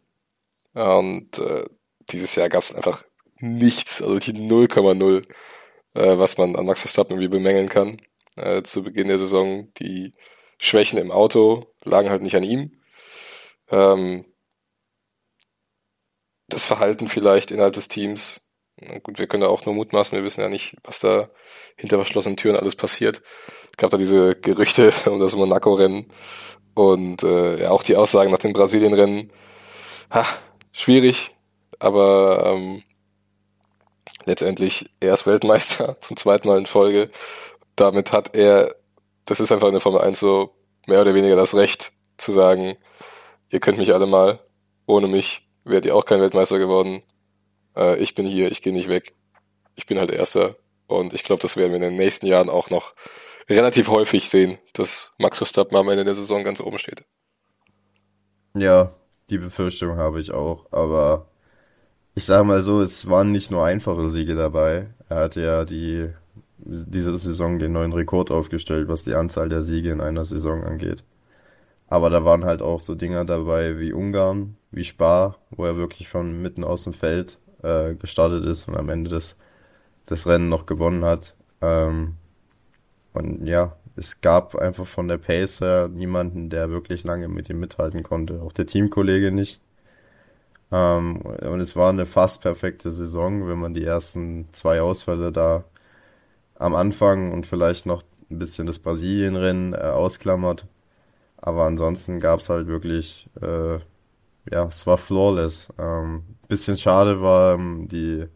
[SPEAKER 1] Und äh, dieses Jahr gab es einfach nichts, also die 0,0, äh, was man an Max Verstappen irgendwie bemängeln kann. Äh, zu Beginn der Saison die Schwächen im Auto lagen halt nicht an ihm. Ähm, das Verhalten vielleicht innerhalb des Teams. Gut, wir können da auch nur mutmaßen, wir wissen ja nicht, was da hinter verschlossenen Türen alles passiert. Es gab da diese Gerüchte um das Monaco-Rennen und äh, ja, auch die Aussagen nach dem Brasilien-Rennen. Ha, schwierig, aber ähm, letztendlich er ist Weltmeister zum zweiten Mal in Folge. Damit hat er, das ist einfach in der Formel 1 so mehr oder weniger das Recht zu sagen, ihr könnt mich alle mal, ohne mich wärt ihr auch kein Weltmeister geworden. Äh, ich bin hier, ich gehe nicht weg. Ich bin halt Erster. Und ich glaube, das werden wir in den nächsten Jahren auch noch relativ häufig sehen, dass Max Verstappen am Ende der Saison ganz oben steht.
[SPEAKER 3] Ja, die Befürchtung habe ich auch, aber ich sage mal so, es waren nicht nur einfache Siege dabei. Er hatte ja die diese Saison den neuen Rekord aufgestellt, was die Anzahl der Siege in einer Saison angeht. Aber da waren halt auch so Dinger dabei wie Ungarn, wie Spa, wo er wirklich von mitten aus dem Feld äh, gestartet ist und am Ende des, des Rennen noch gewonnen hat. Ähm, und ja, es gab einfach von der Pace her niemanden, der wirklich lange mit ihm mithalten konnte. Auch der Teamkollege nicht. Ähm, und es war eine fast perfekte Saison, wenn man die ersten zwei Ausfälle da am Anfang und vielleicht noch ein bisschen das Brasilienrennen äh, ausklammert. Aber ansonsten gab es halt wirklich, äh, ja, es war flawless. Ähm, bisschen schade war ähm, die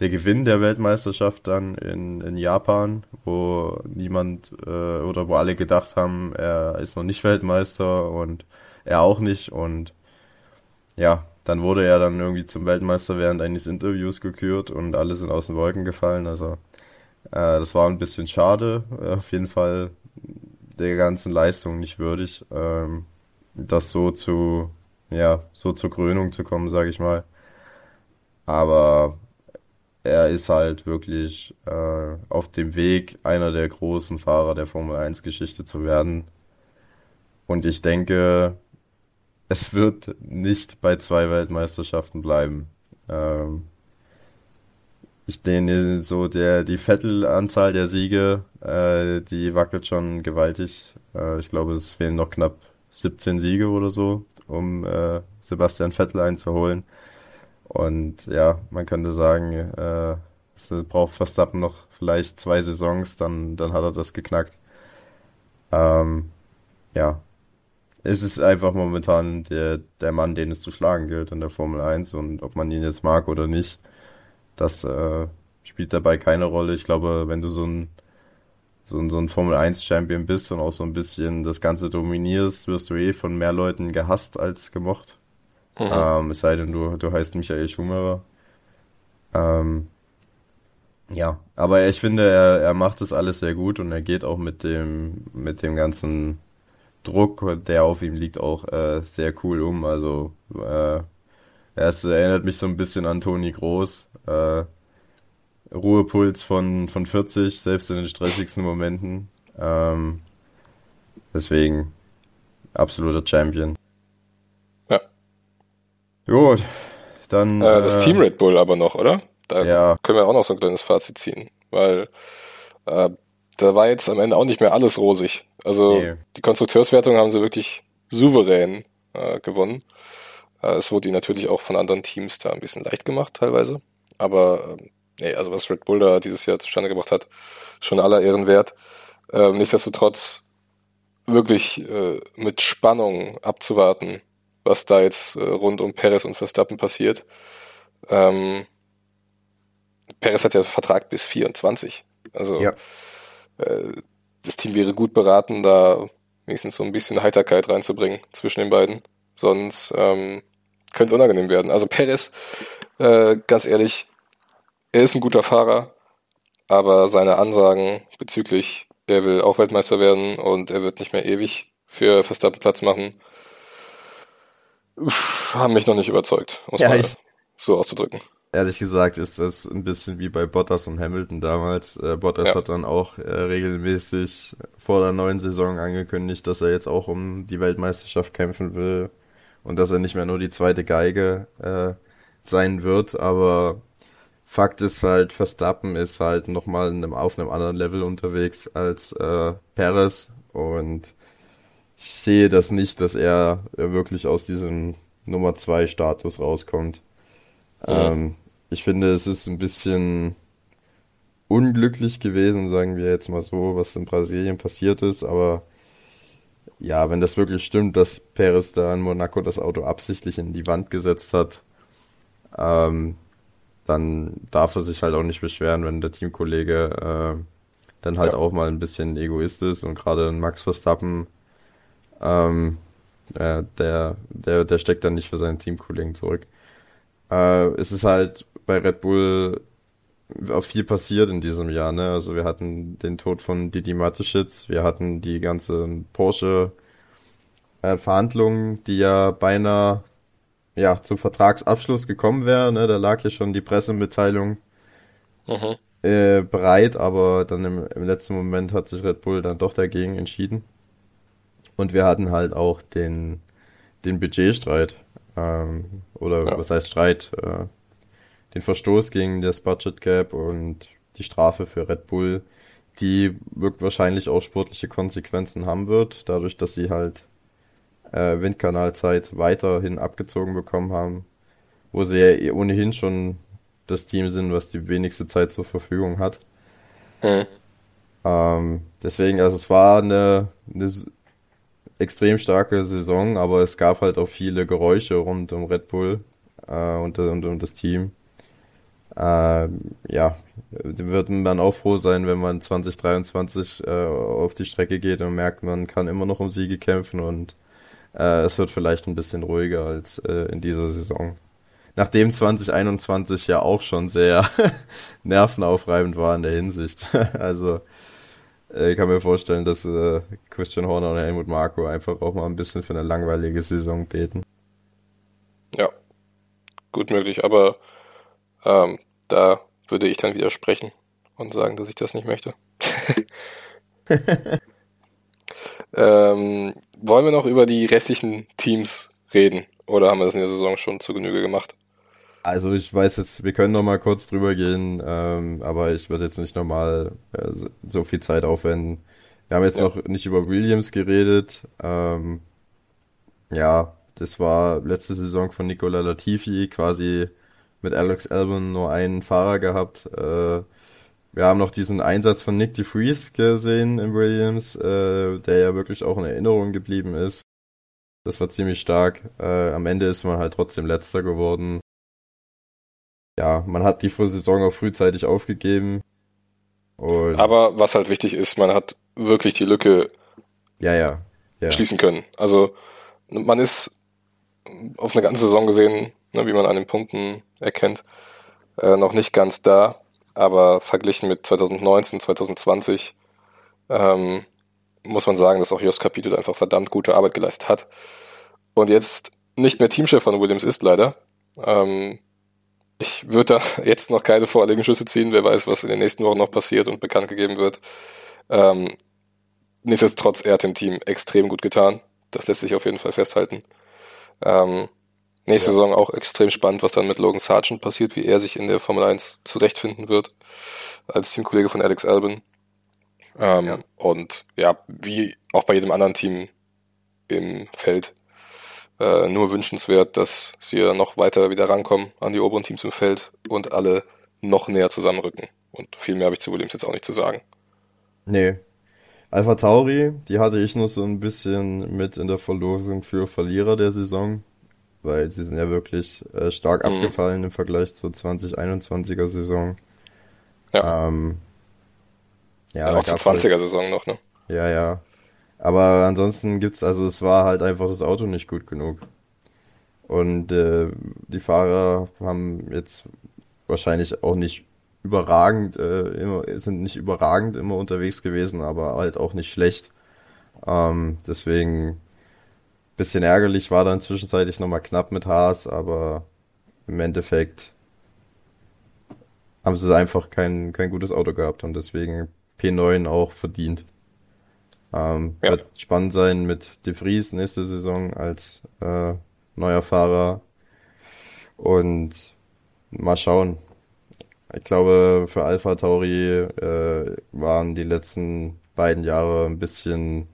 [SPEAKER 3] der Gewinn der Weltmeisterschaft dann in, in Japan, wo niemand äh, oder wo alle gedacht haben, er ist noch nicht Weltmeister und er auch nicht. Und ja, dann wurde er dann irgendwie zum Weltmeister während eines Interviews gekürt und alle sind aus den Wolken gefallen. Also äh, das war ein bisschen schade. Äh, auf jeden Fall der ganzen Leistung nicht würdig, ähm, das so zu, ja, so zur Krönung zu kommen, sage ich mal. Aber er ist halt wirklich äh, auf dem Weg, einer der großen Fahrer der Formel 1 Geschichte zu werden. Und ich denke, es wird nicht bei zwei Weltmeisterschaften bleiben. Ähm, ich denke, so der, die Vettel-Anzahl der Siege, äh, die wackelt schon gewaltig. Äh, ich glaube, es fehlen noch knapp 17 Siege oder so, um äh, Sebastian Vettel einzuholen. Und ja, man könnte sagen, äh, es braucht Verstappen noch vielleicht zwei Saisons, dann, dann hat er das geknackt. Ähm, ja, es ist einfach momentan der, der Mann, den es zu schlagen gilt in der Formel 1 und ob man ihn jetzt mag oder nicht, das äh, spielt dabei keine Rolle. Ich glaube, wenn du so ein, so ein, so ein Formel 1 Champion bist und auch so ein bisschen das Ganze dominierst, wirst du eh von mehr Leuten gehasst als gemocht. Mhm. Ähm, es sei denn, du, du heißt Michael Schumacher. Ähm, ja, aber ich finde, er, er macht das alles sehr gut und er geht auch mit dem, mit dem ganzen Druck, der auf ihm liegt, auch äh, sehr cool um. Also äh, es erinnert mich so ein bisschen an Toni Groß. Äh, Ruhepuls von, von 40, selbst in den stressigsten Momenten. Ähm, deswegen absoluter Champion. Gut, dann.
[SPEAKER 1] Äh, das äh, Team Red Bull aber noch, oder? Da ja. können wir auch noch so ein kleines Fazit ziehen, weil äh, da war jetzt am Ende auch nicht mehr alles rosig. Also nee. die Konstrukteurswertung haben sie wirklich souverän äh, gewonnen. Äh, es wurde ihnen natürlich auch von anderen Teams da ein bisschen leicht gemacht teilweise. Aber äh, nee, also was Red Bull da dieses Jahr zustande gebracht hat, schon aller Ehren wert. Ähm, nichtsdestotrotz wirklich äh, mit Spannung abzuwarten, was da jetzt äh, rund um Perez und Verstappen passiert. Ähm, Perez hat ja Vertrag bis 24. Also ja. äh, das Team wäre gut beraten, da wenigstens so ein bisschen Heiterkeit reinzubringen zwischen den beiden. Sonst ähm, könnte es unangenehm werden. Also Perez, äh, ganz ehrlich, er ist ein guter Fahrer, aber seine Ansagen bezüglich, er will auch Weltmeister werden und er wird nicht mehr ewig für Verstappen Platz machen, haben mich noch nicht überzeugt, um es ja, mal so auszudrücken.
[SPEAKER 3] Ehrlich gesagt ist das ein bisschen wie bei Bottas und Hamilton damals. Äh, Bottas ja. hat dann auch äh, regelmäßig vor der neuen Saison angekündigt, dass er jetzt auch um die Weltmeisterschaft kämpfen will und dass er nicht mehr nur die zweite Geige äh, sein wird. Aber Fakt ist halt, Verstappen ist halt nochmal auf einem anderen Level unterwegs als äh, Perez und ich sehe das nicht, dass er wirklich aus diesem Nummer 2 Status rauskommt. Mhm. Ähm, ich finde, es ist ein bisschen unglücklich gewesen, sagen wir jetzt mal so, was in Brasilien passiert ist, aber ja, wenn das wirklich stimmt, dass Perez da in Monaco das Auto absichtlich in die Wand gesetzt hat, ähm, dann darf er sich halt auch nicht beschweren, wenn der Teamkollege äh, dann halt ja. auch mal ein bisschen Egoist ist und gerade Max Verstappen, ähm, äh, der, der, der steckt dann nicht für seinen Teamkollegen zurück. Äh, es ist halt bei Red Bull auch viel passiert in diesem Jahr, ne? Also wir hatten den Tod von Didi Mateschitz, wir hatten die ganzen Porsche äh, die ja beinahe ja zum Vertragsabschluss gekommen wären, ne? Da lag ja schon die Pressemitteilung mhm. äh, bereit, aber dann im, im letzten Moment hat sich Red Bull dann doch dagegen entschieden. Und wir hatten halt auch den den Budgetstreit ähm, oder ja. was heißt Streit? Äh, den Verstoß gegen das Budget Gap und die Strafe für Red Bull, die wahrscheinlich auch sportliche Konsequenzen haben wird, dadurch, dass sie halt äh, Windkanalzeit weiterhin abgezogen bekommen haben, wo sie ja eh ohnehin schon das Team sind, was die wenigste Zeit zur Verfügung hat. Mhm. Ähm, deswegen, also es war eine, eine extrem starke Saison, aber es gab halt auch viele Geräusche rund um Red Bull äh, und, und um das Team. Äh, ja, wird man auch froh sein, wenn man 2023 äh, auf die Strecke geht und merkt, man kann immer noch um Siege kämpfen und äh, es wird vielleicht ein bisschen ruhiger als äh, in dieser Saison. Nachdem 2021 ja auch schon sehr nervenaufreibend war in der Hinsicht. also äh, ich kann mir vorstellen, dass äh, Christian Horner und Helmut Marco einfach auch mal ein bisschen für eine langweilige Saison beten.
[SPEAKER 1] Ja, gut möglich, aber ähm, da würde ich dann widersprechen und sagen, dass ich das nicht möchte. ähm, wollen wir noch über die restlichen Teams reden? Oder haben wir das in der Saison schon zu Genüge gemacht?
[SPEAKER 3] Also ich weiß jetzt, wir können noch mal kurz drüber gehen, ähm, aber ich würde jetzt nicht nochmal äh, so, so, viel Zeit aufwenden. Wir haben jetzt ja. noch nicht über Williams geredet. Ähm, ja, das war letzte Saison von Nicola Latifi quasi mit Alex Albon nur einen Fahrer gehabt. Äh, wir haben noch diesen Einsatz von Nick DeFries gesehen in Williams, äh, der ja wirklich auch in Erinnerung geblieben ist. Das war ziemlich stark. Äh, am Ende ist man halt trotzdem letzter geworden. Ja, man hat die Saison auch frühzeitig aufgegeben.
[SPEAKER 1] Und Aber was halt wichtig ist, man hat wirklich die Lücke
[SPEAKER 3] ja, ja, ja.
[SPEAKER 1] schließen können. Also man ist auf eine ganze Saison gesehen, ne, wie man an den Punkten erkennt, äh, noch nicht ganz da, aber verglichen mit 2019, 2020 ähm, muss man sagen, dass auch Jos Capito einfach verdammt gute Arbeit geleistet hat. Und jetzt nicht mehr Teamchef von Williams ist leider. Ähm, ich würde da jetzt noch keine vorherigen Schüsse ziehen. Wer weiß, was in den nächsten Wochen noch passiert und bekannt gegeben wird. Ähm, nichtsdestotrotz, er hat dem Team extrem gut getan. Das lässt sich auf jeden Fall festhalten. Ähm, Nächste ja. Saison auch extrem spannend, was dann mit Logan Sargent passiert, wie er sich in der Formel 1 zurechtfinden wird, als Teamkollege von Alex Albin. Ähm, ja. Und ja, wie auch bei jedem anderen Team im Feld, äh, nur wünschenswert, dass sie noch weiter wieder rankommen an die oberen Teams im Feld und alle noch näher zusammenrücken. Und viel mehr habe ich zu Williams jetzt auch nicht zu sagen.
[SPEAKER 3] Nee. Alpha Tauri, die hatte ich nur so ein bisschen mit in der Verlosung für Verlierer der Saison weil sie sind ja wirklich äh, stark mhm. abgefallen im Vergleich zur 2021er Saison.
[SPEAKER 1] Ja. Ähm, ja, ja auch zur 20er halt, Saison noch, ne?
[SPEAKER 3] Ja, ja. Aber ansonsten gibt's, also es war halt einfach das Auto nicht gut genug. Und äh, die Fahrer haben jetzt wahrscheinlich auch nicht überragend, äh, immer, sind nicht überragend immer unterwegs gewesen, aber halt auch nicht schlecht. Ähm, deswegen bisschen ärgerlich war dann zwischenzeitlich nochmal knapp mit Haas, aber im Endeffekt haben sie einfach kein, kein gutes Auto gehabt und deswegen P9 auch verdient. Ähm, ja. Wird spannend sein mit De Vries nächste Saison als äh, neuer Fahrer. Und mal schauen. Ich glaube, für Alpha Tauri äh, waren die letzten beiden Jahre ein bisschen,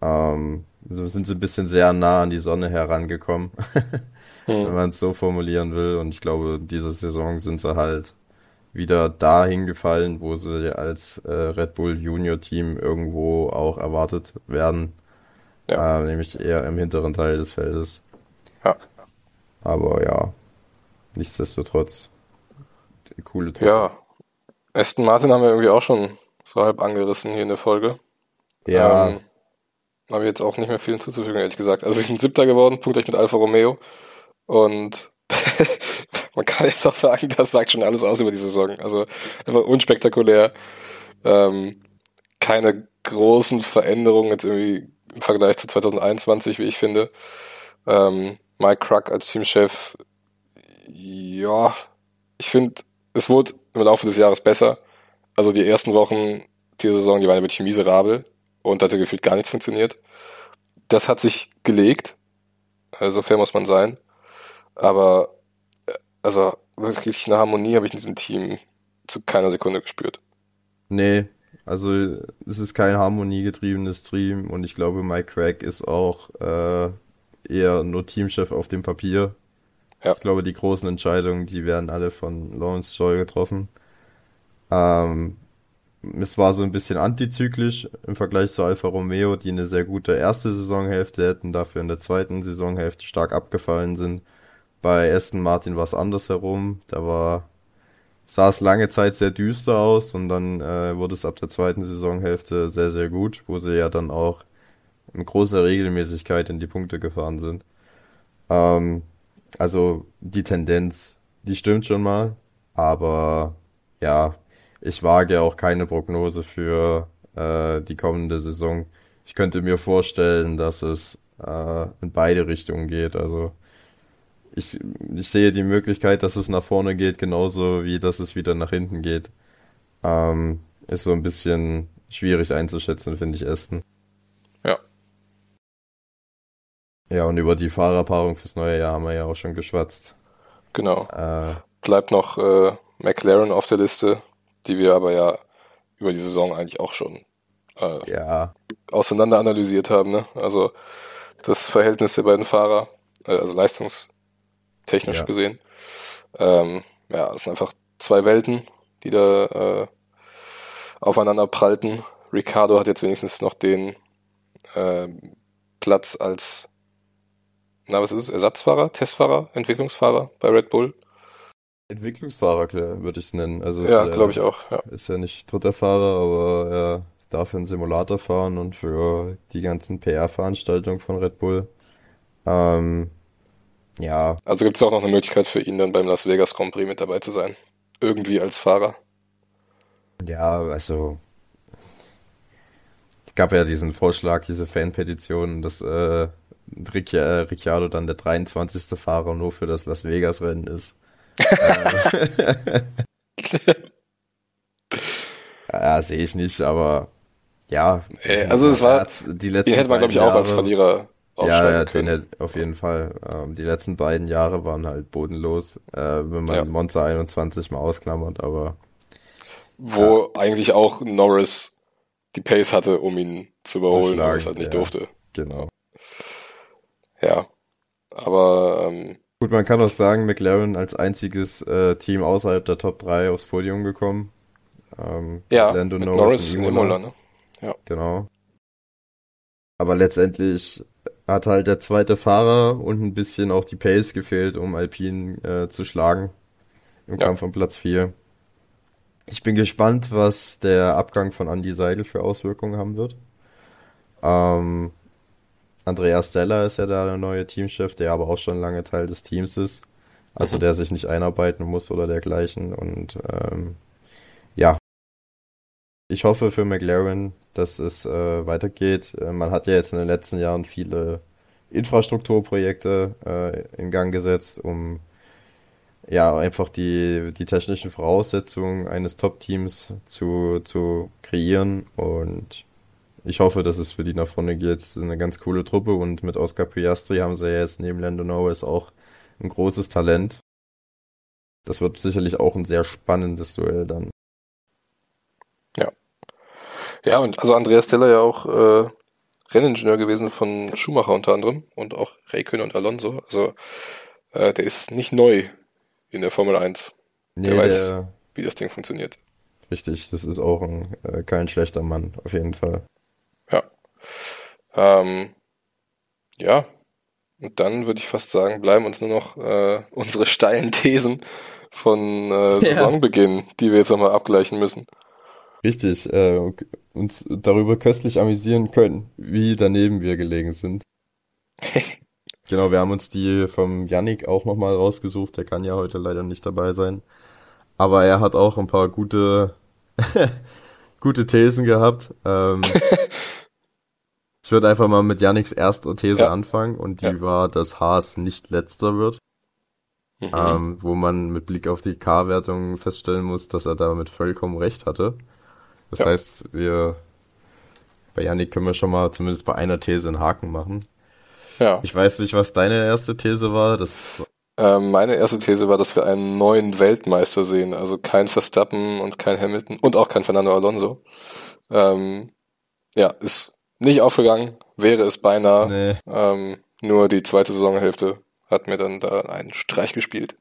[SPEAKER 3] ähm, sind sie ein bisschen sehr nah an die Sonne herangekommen, hm. wenn man es so formulieren will. Und ich glaube, diese Saison sind sie halt wieder dahin gefallen, wo sie als äh, Red Bull Junior Team irgendwo auch erwartet werden. Ja. Äh, nämlich eher im hinteren Teil des Feldes.
[SPEAKER 1] Ja.
[SPEAKER 3] Aber ja, nichtsdestotrotz, coole
[SPEAKER 1] Truppe. Ja, Aston Martin haben wir irgendwie auch schon so halb angerissen hier in der Folge.
[SPEAKER 3] Ja. Ähm,
[SPEAKER 1] habe jetzt auch nicht mehr viel hinzuzufügen, ehrlich gesagt. Also sie sind Siebter geworden, punktgleich mit Alfa Romeo. Und man kann jetzt auch sagen, das sagt schon alles aus über die Saison. Also einfach unspektakulär. Ähm, keine großen Veränderungen jetzt irgendwie im Vergleich zu 2021, wie ich finde. Ähm, Mike Cruck als Teamchef, ja, ich finde, es wurde im Laufe des Jahres besser. Also die ersten Wochen dieser Saison, die waren wirklich miserabel und hatte gefühlt gar nichts funktioniert. Das hat sich gelegt, also fair muss man sein. Aber äh, also wirklich eine Harmonie habe ich in diesem Team zu keiner Sekunde gespürt.
[SPEAKER 3] Nee, also es ist kein harmoniegetriebenes Team und ich glaube, Mike Craig ist auch äh, eher nur Teamchef auf dem Papier. Ja. Ich glaube, die großen Entscheidungen, die werden alle von Lawrence Joy getroffen. Ähm, es war so ein bisschen antizyklisch im Vergleich zu Alfa Romeo, die eine sehr gute erste Saisonhälfte hätten, dafür in der zweiten Saisonhälfte stark abgefallen sind. Bei Aston Martin war es andersherum. Da war, sah es lange Zeit sehr düster aus und dann äh, wurde es ab der zweiten Saisonhälfte sehr, sehr gut, wo sie ja dann auch in großer Regelmäßigkeit in die Punkte gefahren sind. Ähm, also die Tendenz, die stimmt schon mal, aber ja, ich wage auch keine Prognose für äh, die kommende Saison. Ich könnte mir vorstellen, dass es äh, in beide Richtungen geht. Also ich, ich sehe die Möglichkeit, dass es nach vorne geht, genauso wie dass es wieder nach hinten geht. Ähm, ist so ein bisschen schwierig einzuschätzen, finde ich, Aston.
[SPEAKER 1] Ja.
[SPEAKER 3] Ja, und über die Fahrerpaarung fürs neue Jahr haben wir ja auch schon geschwatzt.
[SPEAKER 1] Genau. Äh, Bleibt noch äh, McLaren auf der Liste, die wir aber ja über die Saison eigentlich auch schon
[SPEAKER 3] äh, ja.
[SPEAKER 1] auseinander analysiert haben. Ne? Also das Verhältnis der beiden Fahrer, äh, also Leistungs technisch ja. gesehen. Ähm, ja, es sind einfach zwei Welten, die da äh, aufeinander prallten. Ricardo hat jetzt wenigstens noch den äh, Platz als, na was ist es, Ersatzfahrer, Testfahrer, Entwicklungsfahrer bei Red Bull.
[SPEAKER 3] Entwicklungsfahrer, würde ich es nennen. Also
[SPEAKER 1] ja, glaube ich auch. Ja.
[SPEAKER 3] Ist ja nicht dritter Fahrer, aber er darf einen Simulator fahren und für die ganzen PR-Veranstaltungen von Red Bull. Ähm, ja.
[SPEAKER 1] Also gibt es auch noch eine Möglichkeit für ihn dann beim Las Vegas Grand Prix mit dabei zu sein. Irgendwie als Fahrer.
[SPEAKER 3] Ja, also es gab ja diesen Vorschlag, diese Fanpetition, dass äh, Ricciardo dann der 23. Fahrer nur für das Las Vegas Rennen ist. ja, sehe ich nicht, aber ja.
[SPEAKER 1] Äh, also es war, die letzten den hätte man glaube ich auch als Verlierer
[SPEAKER 3] ja, ja, den auf jeden Fall. Ähm, die letzten beiden Jahre waren halt bodenlos, äh, wenn man ja. Monza 21 mal ausklammert, aber.
[SPEAKER 1] Wo ja. eigentlich auch Norris die Pace hatte, um ihn zu überholen, aber es halt nicht ja, durfte.
[SPEAKER 3] Genau.
[SPEAKER 1] Ja. Aber ähm,
[SPEAKER 3] Gut, man kann auch sagen, McLaren als einziges äh, Team außerhalb der Top 3 aufs Podium gekommen.
[SPEAKER 1] Ähm, ja, Lando Norris, Norris und. Imola ne?
[SPEAKER 3] Ja. Genau. Aber letztendlich hat halt der zweite Fahrer und ein bisschen auch die Pace gefehlt, um Alpine äh, zu schlagen im ja. Kampf um Platz 4. Ich bin gespannt, was der Abgang von Andy Seidel für Auswirkungen haben wird. Ähm, Andreas Stella ist ja da der neue Teamchef, der aber auch schon lange Teil des Teams ist. Also mhm. der sich nicht einarbeiten muss oder dergleichen. Und ähm, Ich hoffe für McLaren, dass es äh, weitergeht. Äh, man hat ja jetzt in den letzten Jahren viele Infrastrukturprojekte äh, in Gang gesetzt, um ja einfach die, die technischen Voraussetzungen eines Top-Teams zu, zu kreieren. Und ich hoffe, dass es für die nach vorne geht. Es ist eine ganz coole Truppe und mit Oscar Piastri haben sie ja jetzt neben Lando Norris auch ein großes Talent. Das wird sicherlich auch ein sehr spannendes Duell dann.
[SPEAKER 1] Ja. Ja, und also Andreas Teller ja auch äh, Renningenieur gewesen von Schumacher unter anderem und auch Raikkonen und Alonso. Also äh, der ist nicht neu in der Formel 1. Nee, der weiß, der, wie das Ding funktioniert.
[SPEAKER 3] Richtig, das ist auch ein, äh, kein schlechter Mann, auf jeden Fall.
[SPEAKER 1] Ja. Ähm, ja, und dann würde ich fast sagen, bleiben uns nur noch äh, unsere steilen Thesen von äh, Saisonbeginn, ja. die wir jetzt nochmal abgleichen müssen.
[SPEAKER 3] Richtig, äh, uns darüber köstlich amüsieren können, wie daneben wir gelegen sind. genau, wir haben uns die vom Yannick auch nochmal rausgesucht, der kann ja heute leider nicht dabei sein. Aber er hat auch ein paar gute, gute Thesen gehabt. Ähm, Ich würde einfach mal mit Yannicks erster These ja. anfangen und die ja. war, dass Haas nicht letzter wird. Mhm. Ähm, wo man mit Blick auf die K-Wertung feststellen muss, dass er damit vollkommen recht hatte. Das ja. heißt, wir bei Yannick können wir schon mal zumindest bei einer These einen Haken machen. Ja. Ich weiß nicht, was deine erste These war. Das
[SPEAKER 1] ähm, meine erste These war, dass wir einen neuen Weltmeister sehen. Also kein Verstappen und kein Hamilton und auch kein Fernando Alonso. Ähm, ja, ist nicht aufgegangen, wäre es beinahe. Nee. Ähm, nur die zweite Saisonhälfte hat mir dann da einen Streich gespielt.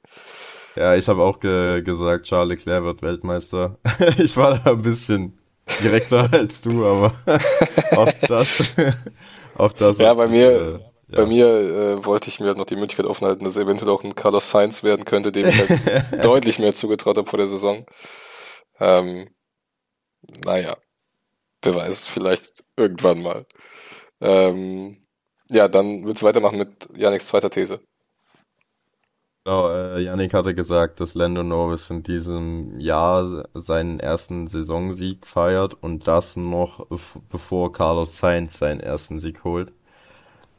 [SPEAKER 3] Ja, ich habe auch ge gesagt, Charles Leclerc wird Weltmeister. ich war da ein bisschen direkter als du, aber auch das, auch das.
[SPEAKER 1] Ja, bei mir, äh, ja. bei mir äh, wollte ich mir halt noch die Möglichkeit offen halten, dass eventuell auch ein Carlos Sainz werden könnte, dem ich halt deutlich mehr zugetraut habe vor der Saison. Ähm, naja, Wer weiß, vielleicht irgendwann mal. Ähm, ja, dann willst du weitermachen mit Yannicks zweiter These.
[SPEAKER 3] Genau, äh, Yannick hatte gesagt, dass Lando Norris in diesem Jahr seinen ersten Saisonsieg feiert und das noch bevor Carlos Sainz seinen ersten Sieg holt.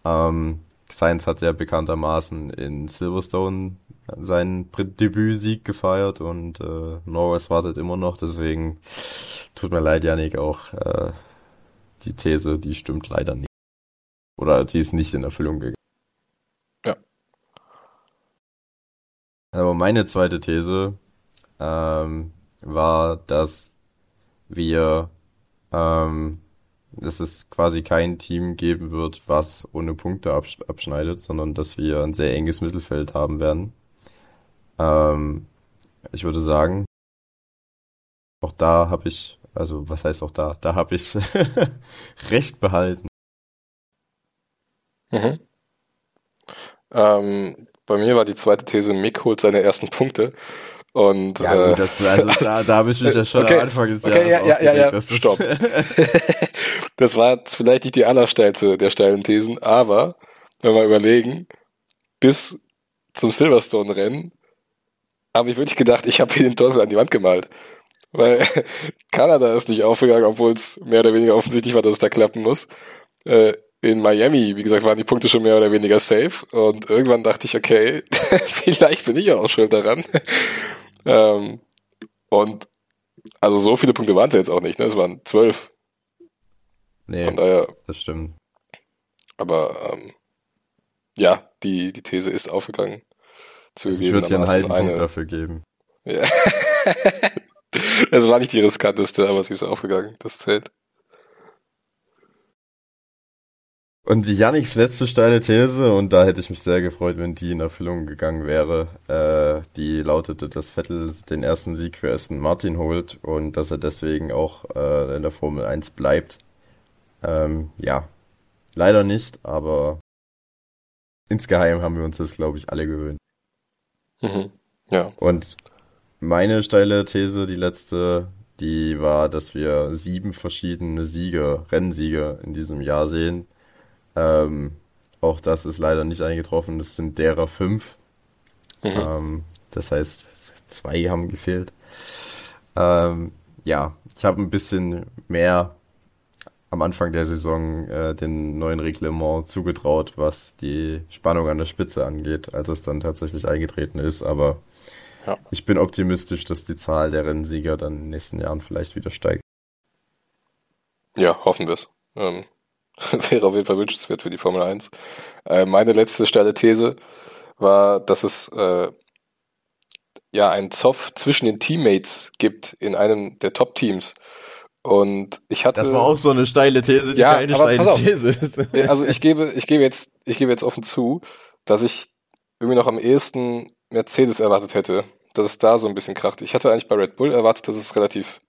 [SPEAKER 3] Ähm, Sainz hat ja bekanntermaßen in Silverstone seinen Debütsieg gefeiert und äh, Norris wartet immer noch, deswegen tut mir leid, Janik, auch äh, die These, die stimmt leider nicht. Oder die ist nicht in Erfüllung gegangen.
[SPEAKER 1] Ja.
[SPEAKER 3] Aber meine zweite These ähm, war, dass wir, ähm, dass es quasi kein Team geben wird, was ohne Punkte absch abschneidet, sondern dass wir ein sehr enges Mittelfeld haben werden. Ähm, ich würde sagen, auch da habe ich, also was heißt auch da, da habe ich recht behalten.
[SPEAKER 1] Mhm. Ähm, bei mir war die zweite These, Mick holt seine ersten Punkte. Und,
[SPEAKER 3] ja, gut, äh, das, also, da, da habe ich mich ja schon okay, am Anfang des
[SPEAKER 1] okay, Jahres ja, ja, ja, ja, stopp. das war jetzt vielleicht nicht die allersteilste der steilen Thesen, aber wenn wir überlegen, bis zum Silverstone-Rennen habe ich wirklich gedacht, ich habe hier den Teufel an die Wand gemalt. Weil Kanada ist nicht aufgegangen, obwohl es mehr oder weniger offensichtlich war, dass es da klappen muss. Äh, in Miami, wie gesagt, waren die Punkte schon mehr oder weniger safe. Und irgendwann dachte ich, okay, vielleicht bin ich ja auch schuld daran. ähm, und also so viele Punkte waren es ja jetzt auch nicht, ne? Es waren zwölf.
[SPEAKER 3] Nee, Von daher, das stimmt.
[SPEAKER 1] Aber ähm, ja, die, die These ist aufgegangen.
[SPEAKER 3] Also ich würde dir einen halben eine... Punkt dafür geben.
[SPEAKER 1] Ja. Es war nicht die riskanteste, aber sie ist aufgegangen. Das zählt.
[SPEAKER 3] Und Yannicks letzte steile These, und da hätte ich mich sehr gefreut, wenn die in Erfüllung gegangen wäre, äh, die lautete, dass Vettel den ersten Sieg für Aston Martin holt und dass er deswegen auch äh, in der Formel 1 bleibt. Ähm, ja, leider nicht, aber insgeheim haben wir uns das, glaube ich, alle gewöhnt.
[SPEAKER 1] Mhm. Ja.
[SPEAKER 3] Und meine steile These, die letzte, die war, dass wir sieben verschiedene Siege, Rennsiege in diesem Jahr sehen. Ähm, auch das ist leider nicht eingetroffen. Das sind derer fünf. Mhm. Ähm, das heißt, zwei haben gefehlt. Ähm, ja, ich habe ein bisschen mehr am Anfang der Saison äh, den neuen Reglement zugetraut, was die Spannung an der Spitze angeht, als es dann tatsächlich eingetreten ist. Aber ja. ich bin optimistisch, dass die Zahl der Rennsieger dann in den nächsten Jahren vielleicht wieder steigt.
[SPEAKER 1] Ja, hoffen wir es. Ähm, wäre auf jeden Fall wünschenswert für die Formel 1. Äh, meine letzte steile These war, dass es äh, ja einen Zoff zwischen den Teammates gibt in einem der Top-Teams. Und ich hatte.
[SPEAKER 3] Das war auch so eine steile These, die ja, keine steile These ist.
[SPEAKER 1] Also ich gebe, ich gebe jetzt, ich gebe jetzt offen zu, dass ich irgendwie noch am ehesten Mercedes erwartet hätte, dass es da so ein bisschen kracht. Ich hatte eigentlich bei Red Bull erwartet, dass es relativ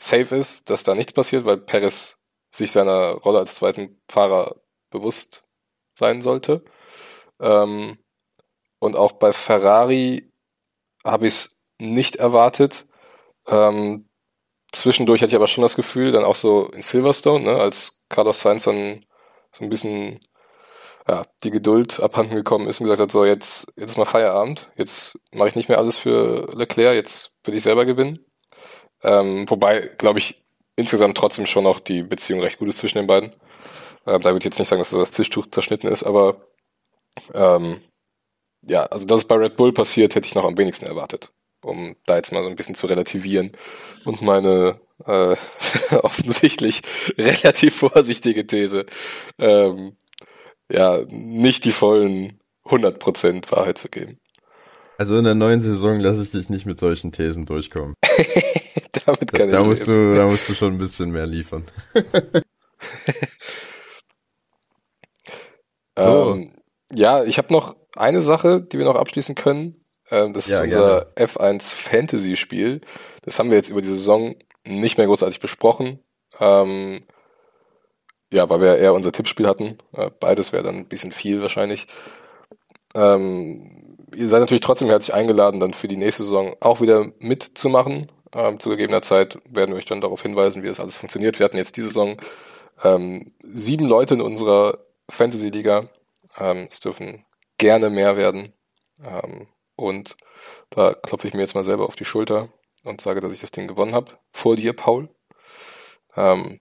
[SPEAKER 1] safe ist, dass da nichts passiert, weil Perez sich seiner Rolle als zweiten Fahrer bewusst sein sollte. Ähm, und auch bei Ferrari habe ich es nicht erwartet. Ähm, Zwischendurch hatte ich aber schon das Gefühl, dann auch so in Silverstone, ne, als Carlos Sainz dann so ein bisschen ja, die Geduld abhanden gekommen ist und gesagt hat, so jetzt, jetzt ist mal Feierabend, jetzt mache ich nicht mehr alles für Leclerc, jetzt will ich selber gewinnen. Ähm, wobei, glaube ich, insgesamt trotzdem schon noch die Beziehung recht gut ist zwischen den beiden. Ähm, da würde ich jetzt nicht sagen, dass das Tischtuch zerschnitten ist, aber ähm, ja, also dass es bei Red Bull passiert, hätte ich noch am wenigsten erwartet um da jetzt mal so ein bisschen zu relativieren und meine äh, offensichtlich relativ vorsichtige These ähm, ja nicht die vollen 100% Wahrheit zu geben.
[SPEAKER 3] Also in der neuen Saison lasse ich dich nicht mit solchen Thesen durchkommen.
[SPEAKER 1] Damit kann
[SPEAKER 3] da,
[SPEAKER 1] da
[SPEAKER 3] musst du, da musst du schon ein bisschen mehr liefern.
[SPEAKER 1] so. Ähm, ja, ich habe noch eine Sache, die wir noch abschließen können. Ähm, das ja, ist unser gerne. F1 Fantasy Spiel. Das haben wir jetzt über die Saison nicht mehr großartig besprochen. Ähm, ja, weil wir eher unser Tippspiel hatten. Äh, beides wäre dann ein bisschen viel wahrscheinlich. Ähm, ihr seid natürlich trotzdem herzlich eingeladen, dann für die nächste Saison auch wieder mitzumachen. Ähm, zu gegebener Zeit werden wir euch dann darauf hinweisen, wie das alles funktioniert. Wir hatten jetzt diese Saison ähm, sieben Leute in unserer Fantasy-Liga. Ähm, es dürfen gerne mehr werden. Ähm, und da klopfe ich mir jetzt mal selber auf die Schulter und sage, dass ich das Ding gewonnen habe. Vor dir, Paul. Ähm,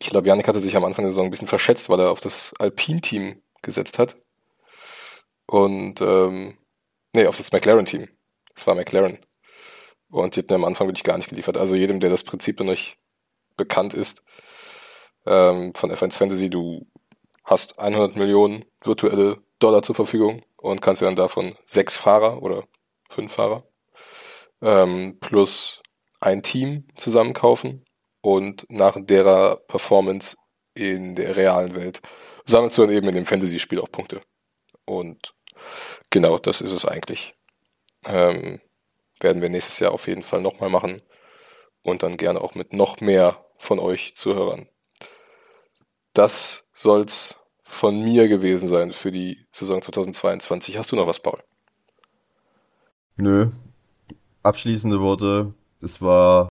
[SPEAKER 1] ich glaube, Janik hatte sich am Anfang der Saison ein bisschen verschätzt, weil er auf das Alpine-Team gesetzt hat. Und, ähm, nee, auf das McLaren-Team. Es war McLaren. Und die hatten am Anfang wirklich gar nicht geliefert. Also jedem, der das Prinzip noch nicht bekannt ist, ähm, von F1 Fantasy, du hast 100 Millionen virtuelle Dollar zur Verfügung und kannst dann davon sechs Fahrer oder fünf Fahrer ähm, plus ein Team zusammenkaufen und nach derer Performance in der realen Welt sammelst du dann eben in dem Fantasy-Spiel auch Punkte. Und genau das ist es eigentlich. Ähm, werden wir nächstes Jahr auf jeden Fall nochmal machen und dann gerne auch mit noch mehr von euch Zuhörern. Das soll's von mir gewesen sein für die Saison 2022. Hast du noch was, Paul?
[SPEAKER 3] Nö. Abschließende Worte. Es war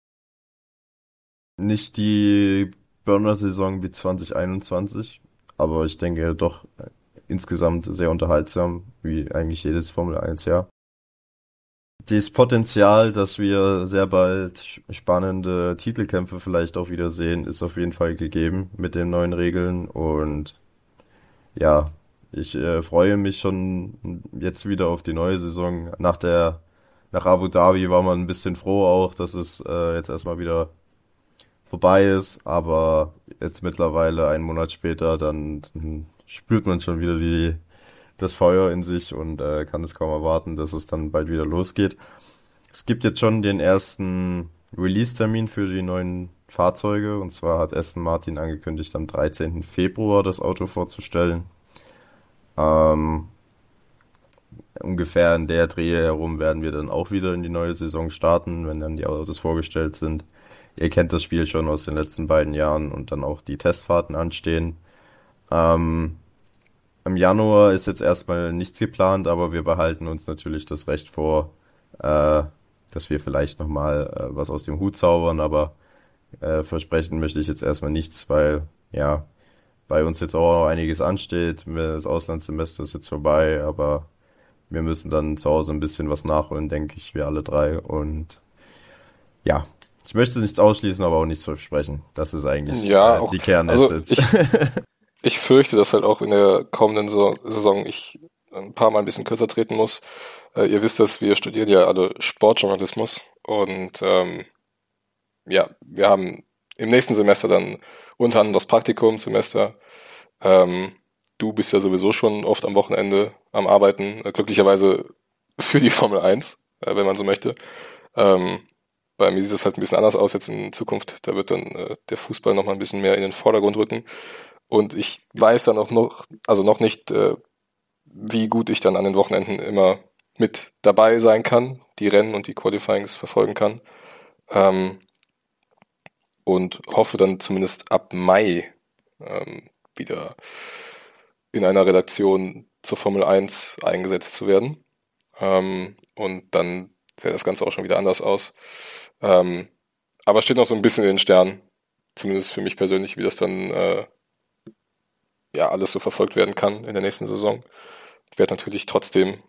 [SPEAKER 3] nicht die Burner-Saison wie 2021, aber ich denke doch insgesamt sehr unterhaltsam, wie eigentlich jedes Formel 1 Jahr. Das Potenzial, dass wir sehr bald spannende Titelkämpfe vielleicht auch wieder sehen, ist auf jeden Fall gegeben mit den neuen Regeln und ja, ich äh, freue mich schon jetzt wieder auf die neue Saison. Nach der, nach Abu Dhabi war man ein bisschen froh auch, dass es äh, jetzt erstmal wieder vorbei ist, aber jetzt mittlerweile einen Monat später, dann, dann spürt man schon wieder die, das Feuer in sich und äh, kann es kaum erwarten, dass es dann bald wieder losgeht. Es gibt jetzt schon den ersten Release-Termin für die neuen Fahrzeuge. Und zwar hat Aston Martin angekündigt, am 13. Februar das Auto vorzustellen. Ähm, ungefähr in der Drehe herum werden wir dann auch wieder in die neue Saison starten, wenn dann die Autos vorgestellt sind. Ihr kennt das Spiel schon aus den letzten beiden Jahren und dann auch die Testfahrten anstehen. Ähm, Im Januar ist jetzt erstmal nichts geplant, aber wir behalten uns natürlich das Recht vor, äh, dass wir vielleicht nochmal äh, was aus dem Hut zaubern, aber äh, versprechen möchte ich jetzt erstmal nichts, weil ja, bei uns jetzt auch einiges ansteht. Das Auslandssemester ist jetzt vorbei, aber wir müssen dann zu Hause ein bisschen was nachholen, denke ich, wir alle drei. Und ja, Ich möchte nichts ausschließen, aber auch nichts versprechen. Das ist eigentlich
[SPEAKER 1] ja,
[SPEAKER 3] äh,
[SPEAKER 1] auch,
[SPEAKER 3] die Kernessenz.
[SPEAKER 1] Also ich, ich fürchte, dass halt auch in der kommenden Saison ich ein paar Mal ein bisschen kürzer treten muss. Äh, ihr wisst das, wir studieren ja alle Sportjournalismus und ähm, ja, wir haben im nächsten Semester dann unter anderem das Praktikumssemester. Ähm, du bist ja sowieso schon oft am Wochenende am Arbeiten, äh, glücklicherweise für die Formel 1, äh, wenn man so möchte. Ähm, bei mir sieht das halt ein bisschen anders aus jetzt in Zukunft. Da wird dann äh, der Fußball noch mal ein bisschen mehr in den Vordergrund rücken. Und ich weiß dann auch noch, also noch nicht, äh, wie gut ich dann an den Wochenenden immer mit dabei sein kann, die Rennen und die Qualifyings verfolgen kann. Ähm, und hoffe dann zumindest ab Mai ähm, wieder in einer Redaktion zur Formel 1 eingesetzt zu werden. Ähm, und dann sähe das Ganze auch schon wieder anders aus. Ähm, aber steht noch so ein bisschen in den Sternen, zumindest für mich persönlich, wie das dann äh, ja alles so verfolgt werden kann in der nächsten Saison. Ich werde natürlich trotzdem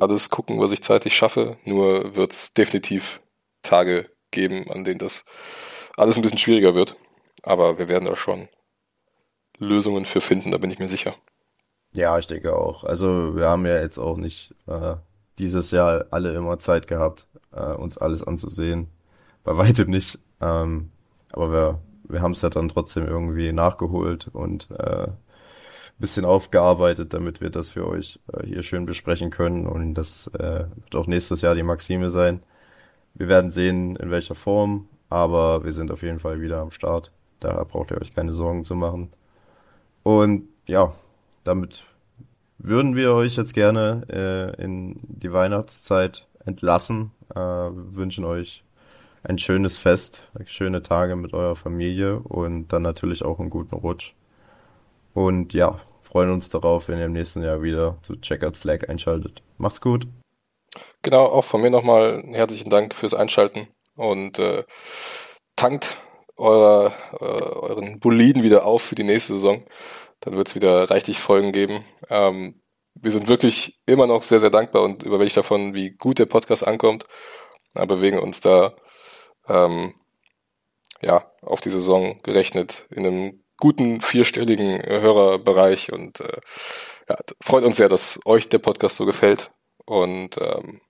[SPEAKER 1] alles gucken, was ich zeitlich schaffe, nur wird es definitiv Tage geben, an denen das alles ein bisschen schwieriger wird. Aber wir werden da schon Lösungen für finden, da bin ich mir sicher.
[SPEAKER 3] Ja, ich denke auch. Also wir haben ja jetzt auch nicht äh, dieses Jahr alle immer Zeit gehabt, äh, uns alles anzusehen. Bei weitem nicht. Ähm, aber wir, wir haben es ja dann trotzdem irgendwie nachgeholt und äh, bisschen aufgearbeitet, damit wir das für euch äh, hier schön besprechen können. Und das äh, wird auch nächstes Jahr die Maxime sein. Wir werden sehen, in welcher Form, aber wir sind auf jeden Fall wieder am Start. Da braucht ihr euch keine Sorgen zu machen. Und ja, damit würden wir euch jetzt gerne äh, in die Weihnachtszeit entlassen. Äh, wünschen euch ein schönes Fest, schöne Tage mit eurer Familie und dann natürlich auch einen guten Rutsch. Und ja, freuen uns darauf, wenn ihr im nächsten Jahr wieder zu Checkout Flag einschaltet. Macht's gut.
[SPEAKER 1] Genau, auch von mir nochmal herzlichen Dank fürs Einschalten und äh, tankt euer, äh, euren Boliden wieder auf für die nächste Saison. Dann wird es wieder reichlich Folgen geben. Ähm, wir sind wirklich immer noch sehr, sehr dankbar und überwältigt davon, wie gut der Podcast ankommt. Wir bewegen uns da ähm, ja auf die Saison gerechnet in einem guten vierstelligen Hörerbereich und äh, ja, freut uns sehr, dass euch der Podcast so gefällt und ähm,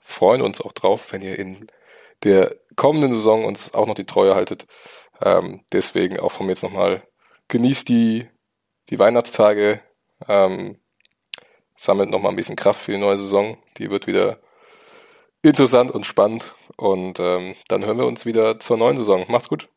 [SPEAKER 1] freuen uns auch drauf, wenn ihr in der kommenden Saison uns auch noch die Treue haltet. Ähm, deswegen auch von mir jetzt nochmal genießt die, die Weihnachtstage, ähm, sammelt nochmal ein bisschen Kraft für die neue Saison. Die wird wieder interessant und spannend und ähm, dann hören wir uns wieder zur neuen Saison. Macht's gut.